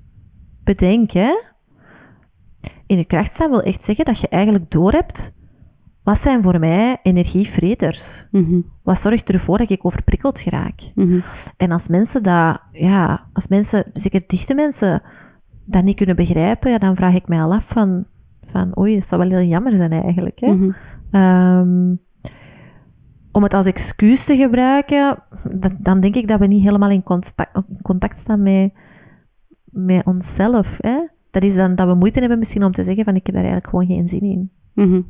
[SPEAKER 2] bedenk. In je kracht staan wil echt zeggen dat je eigenlijk doorhebt. Wat zijn voor mij energievreters?
[SPEAKER 1] Mhm.
[SPEAKER 2] Wat zorgt ervoor dat ik overprikkeld geraak?
[SPEAKER 1] Mhm.
[SPEAKER 2] En als mensen dat, ja, als mensen, zeker dichte mensen, dat niet kunnen begrijpen, ja, dan vraag ik mij al af van, van oei, dat zou wel heel jammer zijn eigenlijk. Hè?
[SPEAKER 1] Mhm.
[SPEAKER 2] Ehm, om het als excuus te gebruiken, dat- dan denk ik dat we niet helemaal in contact, in contact staan met, met onszelf. Hè? Dat is dan dat we moeite hebben misschien om te zeggen van ik heb daar eigenlijk gewoon geen zin in.
[SPEAKER 1] Mhm.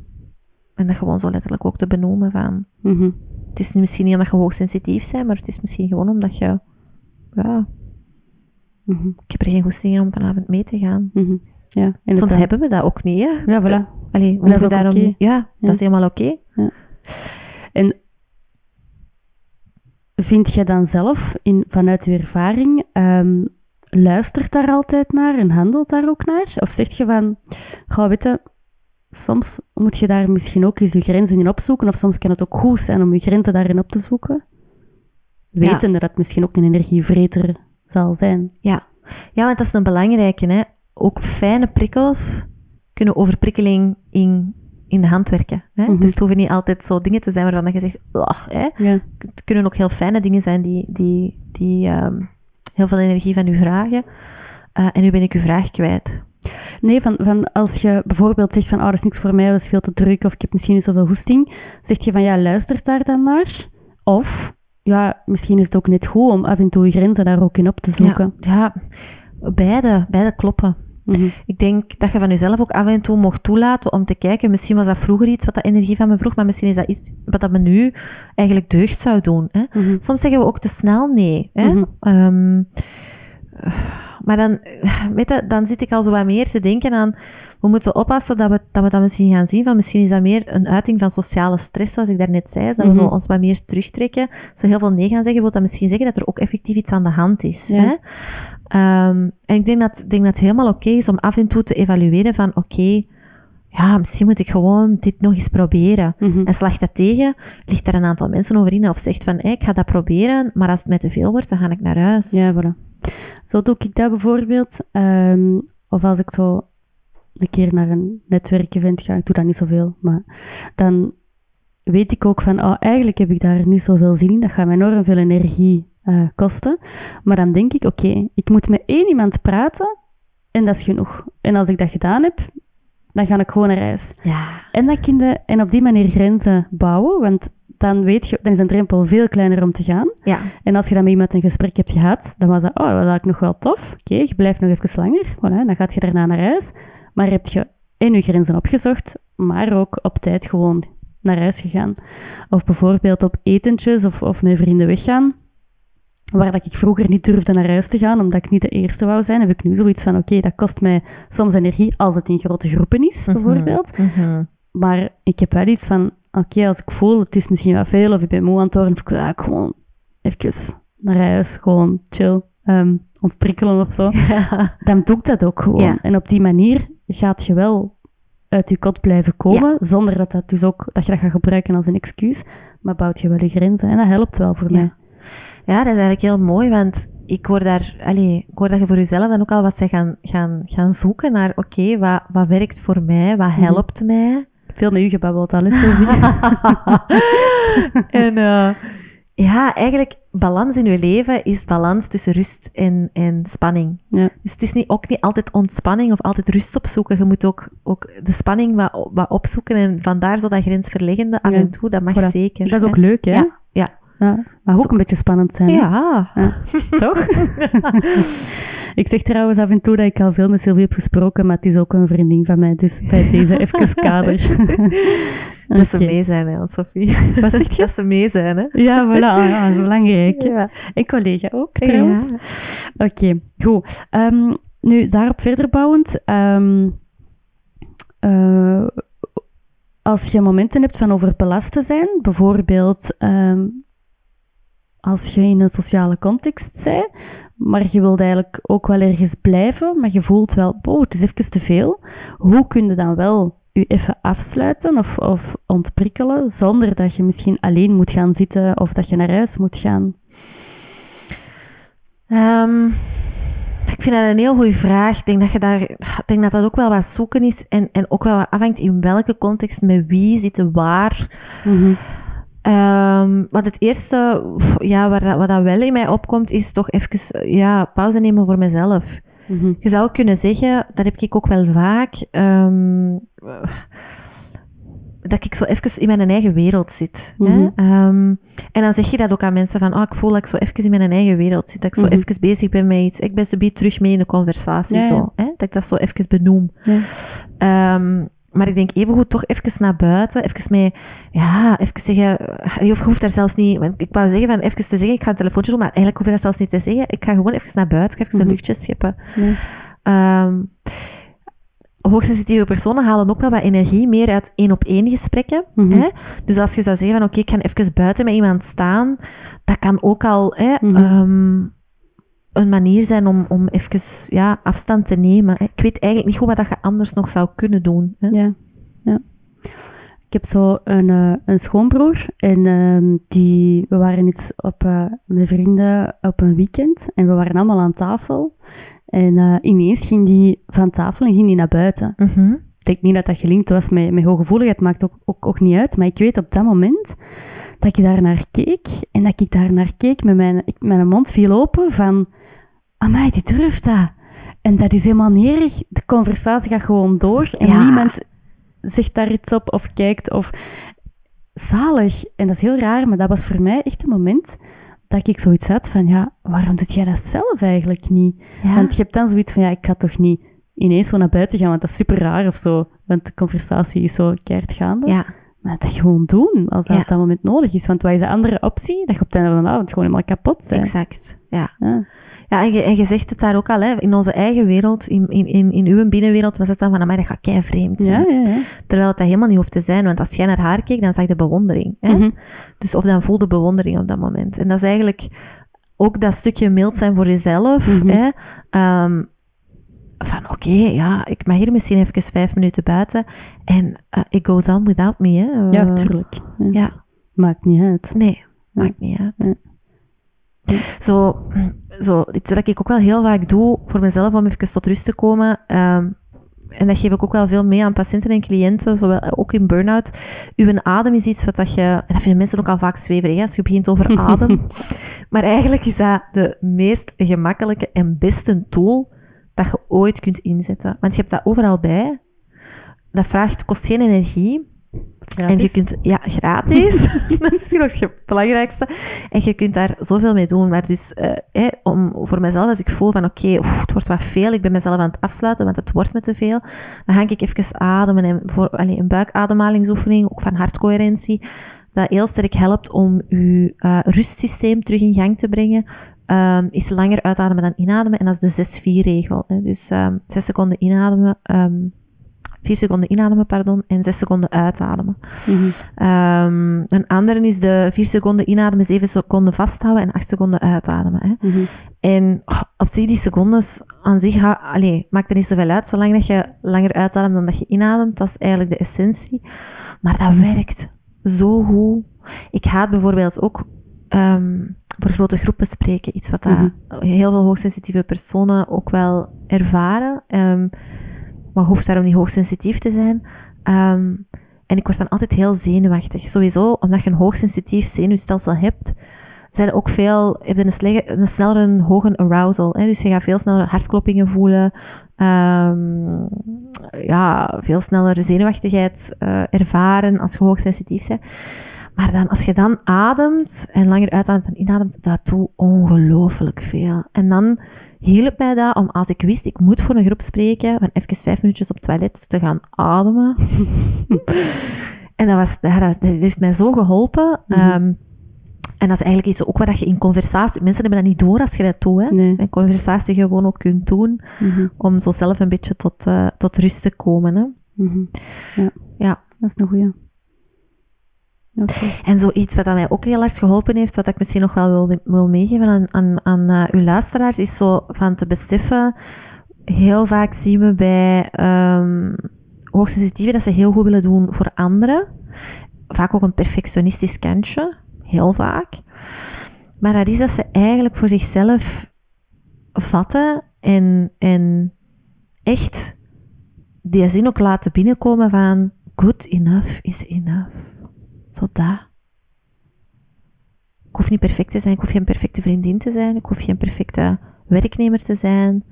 [SPEAKER 2] En dat gewoon zo letterlijk ook te benoemen van
[SPEAKER 1] Mhm.
[SPEAKER 2] het is misschien niet omdat je hoogsensitief bent, maar het is misschien gewoon omdat je ja,
[SPEAKER 1] Mhm.
[SPEAKER 2] ik heb er geen goesting in om vanavond mee te gaan.
[SPEAKER 1] Mhm. Ja,
[SPEAKER 2] Soms hebben we dat ook niet, hè?
[SPEAKER 1] Ja, voilà.
[SPEAKER 2] Allee,
[SPEAKER 1] dat is ook
[SPEAKER 2] daarom Ja,
[SPEAKER 1] Ja.
[SPEAKER 2] dat is helemaal oké.
[SPEAKER 1] En vind je dan zelf, in, vanuit je ervaring, ehm, luistert daar altijd naar en handelt daar ook naar? Of zeg je van, ga weten, soms moet je daar misschien ook eens je grenzen in opzoeken, of soms kan het ook goed zijn om je grenzen daarin op te zoeken,
[SPEAKER 2] Ja.
[SPEAKER 1] wetende dat het misschien ook een energievreter zal zijn.
[SPEAKER 2] Ja. ja, want dat is een belangrijke. Hè? Ook fijne prikkels kunnen overprikkeling in in de hand werken. Hè?
[SPEAKER 1] Mhm.
[SPEAKER 2] Dus het hoeven niet altijd zo dingen te zijn waarvan je zegt, "Ugh", hè?
[SPEAKER 1] Ja.
[SPEAKER 2] het kunnen ook heel fijne dingen zijn die, die, die ehm, heel veel energie van u vragen. Eh, en nu ben ik uw vraag kwijt.
[SPEAKER 1] Nee, van, van als je bijvoorbeeld zegt van, oh, dat is niks voor mij, dat is veel te druk, of ik heb misschien niet zoveel hoesting, zeg je van, ja, luister daar dan naar. Of, ja, misschien is het ook net goed om af en toe je grenzen daar ook in op te zoeken.
[SPEAKER 2] Ja, ja, beide, beide kloppen.
[SPEAKER 1] Mhm.
[SPEAKER 2] Ik denk dat je van jezelf ook af en toe mocht toelaten om te kijken. Misschien was dat vroeger iets wat dat energie van me vroeg, maar misschien is dat iets wat dat me nu eigenlijk deugd zou doen. Hè?
[SPEAKER 1] Mhm.
[SPEAKER 2] Soms zeggen we ook te snel nee. Hè?
[SPEAKER 1] Mhm.
[SPEAKER 2] Ehm, maar dan, *laughs* weet je, dan zit ik al zo wat meer te denken aan, we moeten oppassen dat we, dat we dat misschien gaan zien, van misschien is dat meer een uiting van sociale stress, zoals ik daarnet zei, dat we zo
[SPEAKER 1] Mhm.
[SPEAKER 2] ons wat meer terugtrekken. Zo heel veel nee gaan zeggen, wil dat misschien zeggen dat er ook effectief iets aan de hand is.
[SPEAKER 1] Ja.
[SPEAKER 2] Hè? Ehm, en ik denk dat, denk dat het helemaal oké is om af en toe te evalueren van, oké, ja, misschien moet ik gewoon dit nog eens proberen.
[SPEAKER 1] Mhm.
[SPEAKER 2] En slaagt dat tegen, ligt daar een aantal mensen over in of zegt van, hey, ik ga dat proberen, maar als het mij te veel wordt, dan ga ik naar huis.
[SPEAKER 1] Ja, voilà. Zo doe ik dat bijvoorbeeld. Ehm, of als ik zo een keer naar een netwerkevent ga, ik doe dat niet zoveel, maar dan weet ik ook van, oh, eigenlijk heb ik daar niet zoveel zin in. Dat gaat mij enorm veel energie eh, kosten. Maar dan denk ik, oké, ik moet met één iemand praten en dat is genoeg. En als ik dat gedaan heb, dan ga ik gewoon naar huis.
[SPEAKER 2] Ja.
[SPEAKER 1] En, dat kinderen, en op die manier grenzen bouwen, want dan, weet je, dan is een drempel veel kleiner om te gaan.
[SPEAKER 2] Ja.
[SPEAKER 1] En als je dan met iemand een gesprek hebt gehad, dan was dat, oh, dat was eigenlijk nog wel tof. Oké, je blijft nog even langer. Voilà, dan gaat je daarna naar huis. Maar heb je en je grenzen opgezocht, maar ook op tijd gewoon naar huis gegaan. Of bijvoorbeeld op etentjes of, of met vrienden weggaan. Waar dat ik vroeger niet durfde naar huis te gaan, omdat ik niet de eerste wou zijn, heb ik nu zoiets van, oké, dat kost mij soms energie als het in grote groepen is, bijvoorbeeld.
[SPEAKER 2] Mhm.
[SPEAKER 1] Maar ik heb wel iets van, oké, als ik voel, het is misschien wat veel, of ik ben moe aan het worden, of ik wil gewoon even naar huis, gewoon chill, ehm, ontprikkelen of zo, *laughs*
[SPEAKER 2] Ja.
[SPEAKER 1] dan doe ik dat ook gewoon.
[SPEAKER 2] Ja.
[SPEAKER 1] En op die manier gaat je wel uit je kot blijven komen, zonder dat, dat, dus ook, dat je dat gaat gebruiken als een excuus, maar bouwt je wel je grenzen. En dat helpt wel voor mij.
[SPEAKER 2] Ja, dat is eigenlijk heel mooi, want ik hoor daar, allee, ik hoor dat je voor jezelf dan ook al wat zij gaan, gaan, gaan zoeken naar, oké, wat, wat werkt voor mij, wat
[SPEAKER 1] Mhm.
[SPEAKER 2] helpt mij?
[SPEAKER 1] Veel met u gebabbeld al, *laughs*
[SPEAKER 2] en eh, ja, eigenlijk balans in je leven is balans tussen rust en, en spanning.
[SPEAKER 1] ja.
[SPEAKER 2] Dus het is niet, ook niet altijd ontspanning of altijd rust opzoeken. Je moet ook, ook de spanning wat, wat opzoeken en vandaar zo dat grensverleggende af en toe, dat mag
[SPEAKER 1] Voilà.
[SPEAKER 2] zeker.
[SPEAKER 1] Dat is ook
[SPEAKER 2] hè.
[SPEAKER 1] leuk, hè?
[SPEAKER 2] Ja, ja.
[SPEAKER 1] Mag ook een beetje spannend zijn.
[SPEAKER 2] Ja.
[SPEAKER 1] Ja. Toch? *laughs* ik zeg trouwens af en toe dat ik al veel met Sylvie heb gesproken, maar het is ook een vriendin van mij, dus bij deze *laughs* even kader. *laughs*
[SPEAKER 2] Dat ze mee zijn, hè, Sophie.
[SPEAKER 1] Wat zeg je?
[SPEAKER 2] Dat ze mee zijn, hè.
[SPEAKER 1] Ja, voilà, ja, belangrijk.
[SPEAKER 2] Ja.
[SPEAKER 1] En collega ook, trouwens. Oké, goed. Ehm, nu, daarop verder bouwend, ehm, eh, als je momenten hebt van overbelast te zijn, bijvoorbeeld ehm, als je in een sociale context bent, maar je wilt eigenlijk ook wel ergens blijven, maar je voelt wel, oh, het is even te veel. Hoe kun je dan wel je even afsluiten of, of ontprikkelen, zonder dat je misschien alleen moet gaan zitten of dat je naar huis moet gaan?
[SPEAKER 2] Ehm, ik vind dat een heel goede vraag. Ik denk dat, je daar, ik denk dat dat ook wel wat zoeken is en, en ook wel wat afhangt in welke context, met wie zitten waar.
[SPEAKER 1] Mhm.
[SPEAKER 2] Ehm, want het eerste, ja, waar, dat- wat dat wel in mij opkomt, is toch even ja, pauze nemen voor mezelf.
[SPEAKER 1] Mhm.
[SPEAKER 2] Je zou kunnen zeggen, dat heb ik ook wel vaak, ehm, dat ik zo even in mijn eigen wereld zit. hè.
[SPEAKER 1] Mhm.
[SPEAKER 2] Ehm, en dan zeg je dat ook aan mensen van, oh, ik voel dat ik zo even in mijn eigen wereld zit, dat ik zo
[SPEAKER 1] Mhm.
[SPEAKER 2] even bezig ben met iets. Ik ben ze terug mee in de conversatie,
[SPEAKER 1] Ja, ja.
[SPEAKER 2] zo. Hè? Dat ik dat zo even benoem.
[SPEAKER 1] Ja.
[SPEAKER 2] Maar ik denk evengoed toch even naar buiten, even mee, ja, even zeggen, je hoeft- daar zelfs niet, ik wou zeggen van even te zeggen, ik ga een telefoontje doen, maar eigenlijk hoef je dat zelfs niet te zeggen. Ik ga gewoon even naar buiten, even
[SPEAKER 1] Mhm.
[SPEAKER 2] een luchtje scheppen.
[SPEAKER 1] Ja.
[SPEAKER 2] Ehm, hoogsensitieve personen halen ook wel wat energie meer uit één op één gesprekken.
[SPEAKER 1] Mhm.
[SPEAKER 2] Hè? Dus als je zou zeggen van oké, ik ga even buiten met iemand staan, dat kan ook al hè,
[SPEAKER 1] Mhm.
[SPEAKER 2] ehm, een manier zijn om, om even ja, afstand te nemen. hè. Ik weet eigenlijk niet goed wat dat je anders nog zou kunnen doen. Hè?
[SPEAKER 1] Ja, ja. Ik heb zo een, eh, een schoonbroer en ehm, die, we waren iets op, eh, met vrienden op een weekend en we waren allemaal aan tafel. En eh, ineens ging die van tafel en ging die naar buiten.
[SPEAKER 2] Mhm.
[SPEAKER 1] denk niet dat dat gelinkt was met, met hooggevoeligheid, maakt ook, ook, ook niet uit. Maar ik weet op dat moment dat ik daar naar keek en dat ik daar naar keek met mijn, ik, mijn mond viel open van, amai, die durft dat. En dat is helemaal niet erg. De conversatie gaat gewoon door en
[SPEAKER 2] Ja.
[SPEAKER 1] niemand zegt daar iets op of kijkt of zalig. En dat is heel raar, maar dat was voor mij echt een moment dat ik zoiets had van, ja, waarom doet jij dat zelf eigenlijk niet?
[SPEAKER 2] Ja.
[SPEAKER 1] Want je hebt dan zoiets van, ja, ik ga toch niet ineens zo naar buiten gaan, want dat is super raar of zo. Want de conversatie is zo keihard gaande.
[SPEAKER 2] ja.
[SPEAKER 1] Maar dat gewoon doen, als dat
[SPEAKER 2] Ja.
[SPEAKER 1] op dat moment nodig is. Want wat is de andere optie? Dat je op het einde van de avond gewoon helemaal kapot bent.
[SPEAKER 2] Exact, ja.
[SPEAKER 1] Ja.
[SPEAKER 2] Ja, en je, en je zegt het daar ook al, hè, in onze eigen wereld, in, in, in, in uw binnenwereld was het dan van, amai, dat gaat kei vreemd zijn.
[SPEAKER 1] Ja, ja, ja.
[SPEAKER 2] Terwijl het dat helemaal niet hoeft te zijn, want als jij naar haar keek, dan zag je bewondering. Hè?
[SPEAKER 1] Mhm.
[SPEAKER 2] Dus of dan voelde bewondering op dat moment. En dat is eigenlijk ook dat stukje mild zijn voor jezelf.
[SPEAKER 1] Mhm.
[SPEAKER 2] hè? Ehm, van oké, ja, ik mag hier misschien even vijf minuten buiten. En eh, it goes on without me. Hè?
[SPEAKER 1] Ja, tuurlijk. Ja.
[SPEAKER 2] Ja,
[SPEAKER 1] Maakt niet uit.
[SPEAKER 2] nee, maakt niet uit. Zo, zo, iets wat ik ook wel heel vaak doe voor mezelf om even tot rust te komen. ehm, en dat geef ik ook wel veel mee aan patiënten en cliënten, zowel ook in burn-out. Uw adem is iets wat dat je... En dat vinden mensen ook al vaak zweverig, als je begint over *laughs* adem. maar eigenlijk is dat de meest gemakkelijke en beste tool dat je ooit kunt inzetten. Want je hebt dat overal bij. Dat vraagt, kost geen energie. En je kunt, ja, gratis. *laughs* dat is misschien nog het belangrijkste. En je kunt daar zoveel mee doen. Maar dus, eh, om, voor mezelf, als ik voel van, oké, het wordt wat veel, ik ben mezelf aan het afsluiten, want het wordt me te veel, dan ga ik even ademen. En voor allee, een buikademhalingsoefening, ook van hartcoherentie, dat heel sterk helpt om je eh, rustsysteem terug in gang te brengen. Ehm, is langer uitademen dan inademen. En dat is de 6-4-regel. Dus ehm 6 seconden inademen, ehm 4 seconden inademen, pardon, en 6 seconden uitademen.
[SPEAKER 1] Mhm.
[SPEAKER 2] Ehm, een andere is de 4 seconden inademen, 7 seconden vasthouden en 8 seconden uitademen. Hè.
[SPEAKER 1] Mhm.
[SPEAKER 2] En oh, op zich, die secondes aan zich allee, maakt er niet zoveel uit, zolang dat je langer uitademt dan dat je inademt. Dat is eigenlijk de essentie. Maar dat werkt zo goed. Ik haat bijvoorbeeld ook ehm, voor grote groepen spreken. Iets wat
[SPEAKER 1] Mhm.
[SPEAKER 2] heel veel hoogsensitieve personen ook wel ervaren. Ehm, maar hoeft daarom niet hoogsensitief te zijn. Ehm, en ik word dan altijd heel zenuwachtig. Sowieso, omdat je een hoogsensitief zenuwstelsel hebt, zijn ook veel, heb je een, een snellere hoge arousal. Hè? Dus je gaat veel sneller hartkloppingen voelen, ehm, ja, veel sneller zenuwachtigheid eh, ervaren als je hoogsensitief bent. Maar dan, als je dan ademt en langer uitademt en inademt, dat doet ongelooflijk veel. En dan hielp mij dat om, als ik wist, ik moet voor een groep spreken, van even vijf minuutjes op het toilet te gaan ademen. *laughs* en dat, was, dat, dat heeft mij zo geholpen.
[SPEAKER 1] Mhm.
[SPEAKER 2] Ehm, en dat is eigenlijk iets ook wat je in conversatie... Mensen hebben dat niet door als je dat doet. Hè?
[SPEAKER 1] Nee.
[SPEAKER 2] In conversatie gewoon ook kunt doen,
[SPEAKER 1] Mhm.
[SPEAKER 2] om zo zelf een beetje tot, eh, tot rust te komen. Hè?
[SPEAKER 1] Mhm. Ja,
[SPEAKER 2] Ja.
[SPEAKER 1] dat is een goeie.
[SPEAKER 2] En zoiets wat mij ook heel hard geholpen heeft, wat ik misschien nog wel wil, wil meegeven aan, aan, aan eh, uw luisteraars, is zo van te beseffen, heel vaak zien we bij ehm hoogsensitieven dat ze heel goed willen doen voor anderen. Vaak ook een perfectionistisch kantje, heel vaak. Maar dat is dat ze eigenlijk voor zichzelf vatten en, en echt die zin ook laten binnenkomen van good enough is enough. Zo dat. Ik hoef niet perfect te zijn, ik hoef geen perfecte vriendin te zijn, ik hoef geen perfecte werknemer te zijn.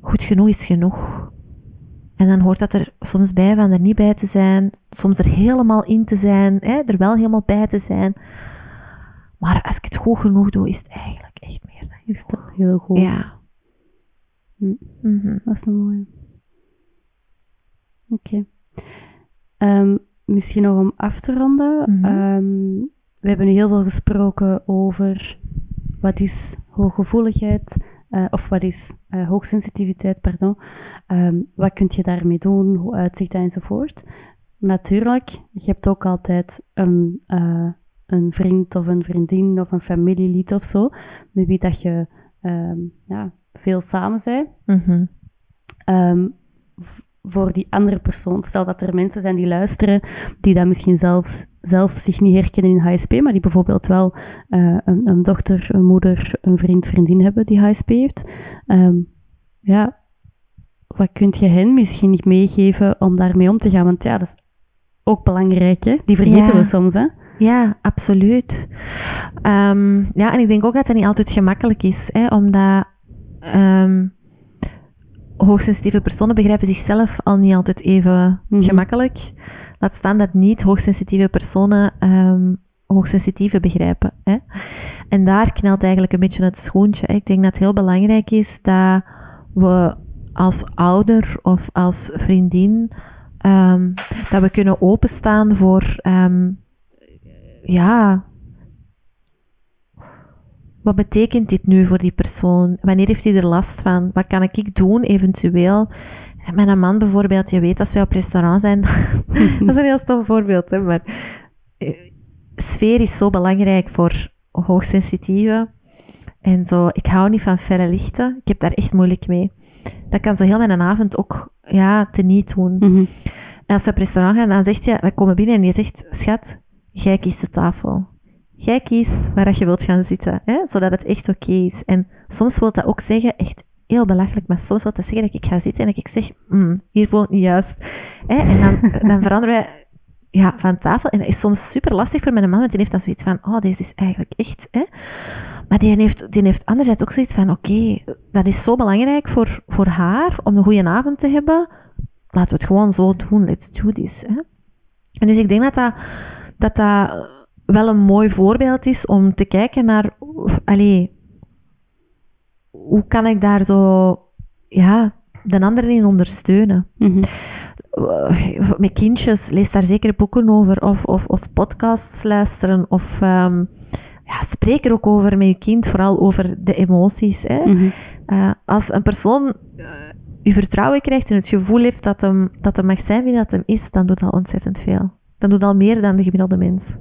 [SPEAKER 2] Goed genoeg is genoeg. En dan hoort dat er soms bij van er niet bij te zijn, soms er helemaal in te zijn, hè, er wel helemaal bij te zijn. Maar als ik het goed genoeg doe, is het eigenlijk echt meer dan
[SPEAKER 1] Is dat heel goed.
[SPEAKER 2] Ja.
[SPEAKER 1] Hm.
[SPEAKER 2] Mhm.
[SPEAKER 1] Dat is een mooie. Oké. Ehm, misschien nog om af te ronden.
[SPEAKER 2] Mhm.
[SPEAKER 1] Ehm, we hebben nu heel veel gesproken over wat is hooggevoeligheid, eh, of wat is eh, hoogsensitiviteit, pardon. Ehm, wat kun je daarmee doen, hoe uitzicht dat enzovoort. Natuurlijk, je hebt ook altijd een, eh, een vriend of een vriendin of een familielid of zo, met wie dat je ehm, ja, veel samen bent.
[SPEAKER 2] Mhm.
[SPEAKER 1] Voor die andere persoon. Stel dat er mensen zijn die luisteren, die dat misschien zelfs, zelf zich niet herkennen in HSP, maar die bijvoorbeeld wel eh, een, een dochter, een moeder, een vriend, vriendin hebben die HSP heeft. Ehm, ja, wat kun je hen misschien meegeven om daarmee om te gaan? Want ja, dat is ook belangrijk, hè? Die vergeten
[SPEAKER 2] Ja.
[SPEAKER 1] we soms, hè?
[SPEAKER 2] Ja, absoluut. Ehm, ja, en ik denk ook dat het niet altijd gemakkelijk is, hè, omdat ehm, hoogsensitieve personen begrijpen zichzelf al niet altijd even
[SPEAKER 1] Mhm.
[SPEAKER 2] gemakkelijk. Laat staan dat niet hoogsensitieve personen ehm hoogsensitieve begrijpen. Hè. En daar knelt eigenlijk een beetje het schoentje. hè. Ik denk dat het heel belangrijk is dat we als ouder of als vriendin ehm, dat we kunnen openstaan voor ehm, ja, wat betekent dit nu voor die persoon? Wanneer heeft hij er last van? Wat kan ik doen eventueel? En Mijn man bijvoorbeeld, je weet als wij op restaurant zijn, *laughs* dat is een heel stom voorbeeld, hè, maar eh, sfeer is zo belangrijk voor hoogsensitieve. En zo, ik hou niet van felle lichten. Ik heb daar echt moeilijk mee. Dat kan zo heel mijn avond ook ja, teniet doen.
[SPEAKER 1] Mhm.
[SPEAKER 2] En als we op restaurant gaan, dan zegt je, we komen binnen en je zegt, schat, jij kiest de tafel. Jij kiest waar je wilt gaan zitten, hè? zodat het echt oké is. En soms wil dat ook zeggen, echt heel belachelijk, maar soms wil dat zeggen dat ik ga zitten en dat ik zeg, "Mm, hier voelt het niet juist. Hè? En dan, *laughs* dan veranderen wij ja, van tafel. En dat is soms super lastig voor mijn man, want die heeft dan zoiets van, oh, deze is eigenlijk echt... Hè? Maar die heeft, die heeft anderzijds ook zoiets van, oké, dat is zo belangrijk voor, voor haar, om een goede avond te hebben. Laten we het gewoon zo doen, let's do this. Hè? En dus ik denk dat dat, dat dat wel een mooi voorbeeld is om te kijken naar, allee, hoe kan ik daar zo, ja, de anderen in ondersteunen? Uh, met kindjes, lees daar zeker boeken over, of, of, of podcasts luisteren, of ehm, ja, spreek er ook over met je kind, vooral over de emoties. Hè?
[SPEAKER 1] Mhm.
[SPEAKER 2] Uh, als een persoon uh, je vertrouwen krijgt en het gevoel heeft dat hem, dat hem mag zijn wie dat hem is, dan doet dat ontzettend veel. Dan doet dat al meer dan de gemiddelde mens.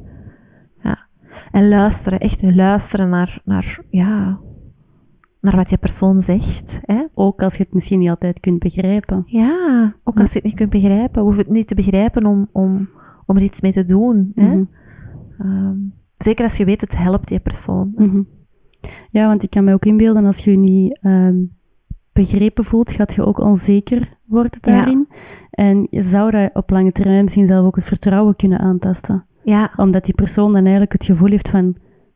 [SPEAKER 2] En luisteren, echt luisteren naar, naar, ja, naar wat je persoon zegt. Hè?
[SPEAKER 1] Ook als je het misschien niet altijd kunt begrijpen.
[SPEAKER 2] Ja, ook als je het niet kunt begrijpen. Hoef het niet te begrijpen om, om, om er iets mee te doen. Hè?
[SPEAKER 1] Mhm.
[SPEAKER 2] Um, zeker als je weet, het helpt die persoon.
[SPEAKER 1] Mhm. Ja, want ik kan me ook inbeelden, als je je niet ehm, begrepen voelt, gaat je ook onzeker worden daarin. En je zou dat op lange termijn misschien zelf ook het vertrouwen kunnen aantasten.
[SPEAKER 2] Ja,
[SPEAKER 1] Omdat die persoon dan eigenlijk het gevoel heeft van,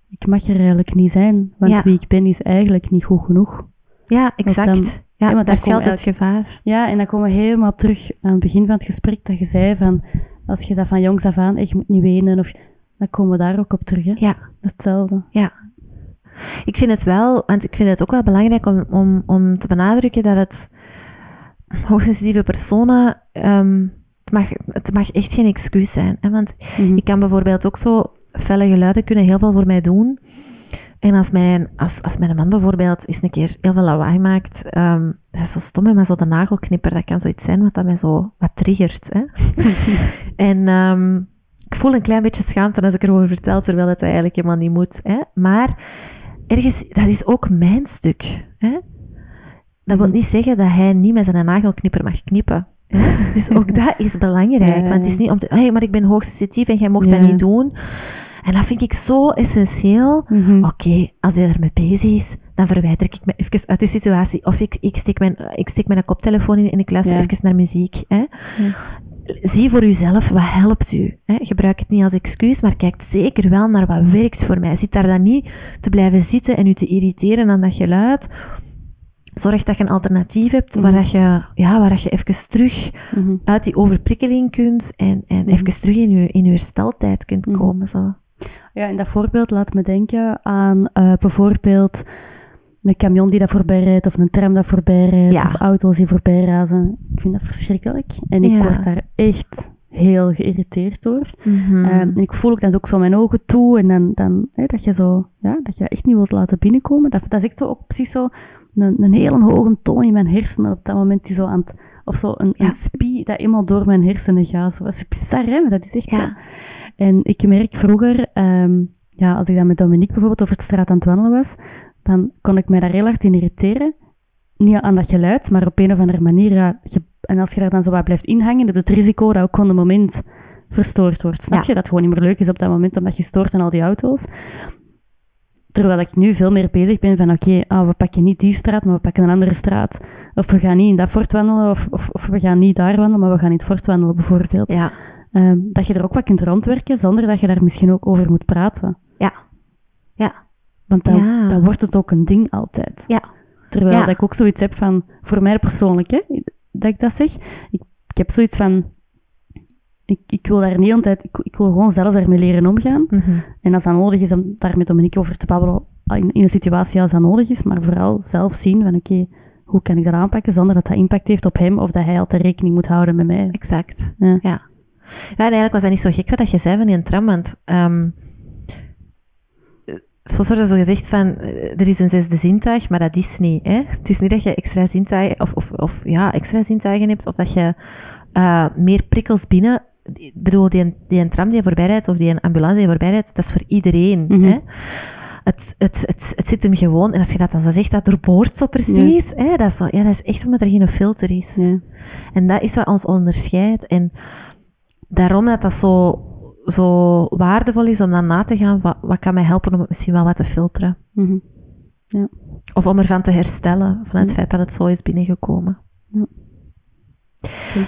[SPEAKER 1] ik mag er eigenlijk niet zijn, want
[SPEAKER 2] Ja.
[SPEAKER 1] wie ik ben is eigenlijk niet goed genoeg.
[SPEAKER 2] ja exact.
[SPEAKER 1] dan-
[SPEAKER 2] ja,
[SPEAKER 1] ja, want
[SPEAKER 2] daar schuilt het gevaar.
[SPEAKER 1] Ja, en dan komen we helemaal terug aan het begin van het gesprek dat je zei van, als je dat van jongs af aan, echt je moet niet wenen, of, dan komen we daar ook op terug. Hè?
[SPEAKER 2] Ja.
[SPEAKER 1] Hetzelfde.
[SPEAKER 2] Ik vind het wel, want ik vind het ook wel belangrijk om, om, om te benadrukken dat het hoogsensitieve personen, ehm, het, mag, het mag echt geen excuus zijn. Hè? Want
[SPEAKER 1] Mhm.
[SPEAKER 2] ik kan bijvoorbeeld ook zo, felle geluiden kunnen heel veel voor mij doen. En als mijn, als, als mijn man bijvoorbeeld eens een keer heel veel lawaai maakt, ehm, dat is zo stom, hè, maar zo de nagelknipper, dat kan zoiets zijn wat dat mij zo wat triggert. Hè? *laughs* en ehm, ik voel een klein beetje schaamte als ik erover vertel, terwijl het eigenlijk helemaal niet moet. Hè? Maar ergens, dat is ook mijn stuk. Hè? Dat wil
[SPEAKER 1] Mhm.
[SPEAKER 2] niet zeggen dat hij niet met zijn nagelknipper mag knippen. *laughs* Dus ook dat is belangrijk. Want het is niet om te... Hey, maar ik ben hoogsensitief en jij mocht dat niet doen. En dat vind ik zo essentieel.
[SPEAKER 1] Mhm.
[SPEAKER 2] Oké, als hij ermee bezig is, dan verwijder ik me even uit de situatie. Of ik, ik, steek, mijn, ik steek mijn koptelefoon in en ik luister
[SPEAKER 1] Ja.
[SPEAKER 2] even naar muziek. Hè. Zie voor uzelf, wat helpt u? Hè? Gebruik het niet als excuus, maar kijk zeker wel naar wat werkt voor mij. Zit daar dan niet te blijven zitten en u te irriteren aan dat geluid. Zorg dat je een alternatief hebt waar,
[SPEAKER 1] Mhm.
[SPEAKER 2] dat je, ja, waar dat je even terug
[SPEAKER 1] Mhm.
[SPEAKER 2] uit die overprikkeling kunt en, en
[SPEAKER 1] Mhm.
[SPEAKER 2] even terug in je, in je hersteltijd kunt komen. Zo.
[SPEAKER 1] Ja, en dat voorbeeld laat me denken aan eh, bijvoorbeeld een camion die dat voorbij rijdt, of een tram dat voorbij rijdt,
[SPEAKER 2] Ja.
[SPEAKER 1] of auto's die voorbij razen. Ik vind dat verschrikkelijk. En ik
[SPEAKER 2] Ja.
[SPEAKER 1] word daar echt heel geïrriteerd door.
[SPEAKER 2] Mhm.
[SPEAKER 1] Eh, en ik voel ook dan ook zo mijn ogen toe, en dan, dan hè, dat je zo, ja, dat je dat echt niet wilt laten binnenkomen. Dat, dat is echt zo ook precies zo een, een hele hoge toon in mijn hersenen op dat moment die zo aan het, of zo een,
[SPEAKER 2] Ja.
[SPEAKER 1] een spie dat eenmaal door mijn hersenen gaat. Zo, dat is bizar, hè? Maar dat is echt
[SPEAKER 2] Ja.
[SPEAKER 1] zo. En ik merk vroeger, ehm, ja, als ik dan met Dominique bijvoorbeeld over de straat aan het wandelen was, dan kon ik mij daar heel hard in irriteren. Niet aan dat geluid, maar op een of andere manier. Ja, je- en als je daar dan zo wat blijft inhangen, heb je het risico dat ook gewoon een moment verstoord wordt. Snap
[SPEAKER 2] Ja.
[SPEAKER 1] je? Dat het gewoon niet meer leuk is op dat moment, omdat je stoort aan al die auto's. Terwijl ik nu veel meer bezig ben van oké, ah, we pakken niet die straat, maar we pakken een andere straat. Of we gaan niet in dat fort wandelen, of, of, of we gaan niet daar wandelen, maar we gaan in het fort wandelen bijvoorbeeld.
[SPEAKER 2] Ja,
[SPEAKER 1] Ehm, dat je er ook wat kunt rondwerken, zonder dat je daar misschien ook over moet praten.
[SPEAKER 2] ja, ja,
[SPEAKER 1] Want dan,
[SPEAKER 2] Ja.
[SPEAKER 1] dan wordt het ook een ding altijd.
[SPEAKER 2] ja.
[SPEAKER 1] Terwijl
[SPEAKER 2] Ja.
[SPEAKER 1] dat ik ook zoiets heb van, voor mij persoonlijk, hè, dat ik dat zeg. Ik, ik heb zoiets van, ik, ik wil daar niet de hele tijd, ik, ik wil gewoon zelf daarmee leren omgaan.
[SPEAKER 2] Mhm.
[SPEAKER 1] En als dat nodig is om daar met Dominique over te babbelen, in, in een situatie als dat nodig is, maar vooral zelf zien van, oké, hoe kan ik dat aanpakken zonder dat dat impact heeft op hem of dat hij altijd rekening moet houden met mij.
[SPEAKER 2] Exact.
[SPEAKER 1] Ja.
[SPEAKER 2] Ja. Ja, en eigenlijk was dat niet zo gek wat dat je zei van die tram, want ehm soms wordt er zo gezegd van, eh, er is een zesde zintuig, maar dat is niet. Hè? Het is niet dat je extra zintuigen, of, of, of ja, extra zintuigen hebt, of dat je eh, meer prikkels binnen... Ik bedoel, die, die een tram die voorbij rijdt, of die een ambulance die voorbij rijdt, dat is voor iedereen.
[SPEAKER 1] Mhm.
[SPEAKER 2] hè? Het, het, het, het zit hem gewoon, en als je dat dan zo zegt, dat doorboort zo precies. Hè? Dat, is zo, ja, dat is echt omdat er geen filter is.
[SPEAKER 1] Ja.
[SPEAKER 2] En dat is wat ons onderscheidt. En daarom dat dat zo, zo waardevol is om dan na te gaan, wat, wat kan mij helpen om het misschien wel wat te filteren.
[SPEAKER 1] Mhm.
[SPEAKER 2] Of om ervan te herstellen, van het feit dat het zo is binnengekomen.
[SPEAKER 1] Ja.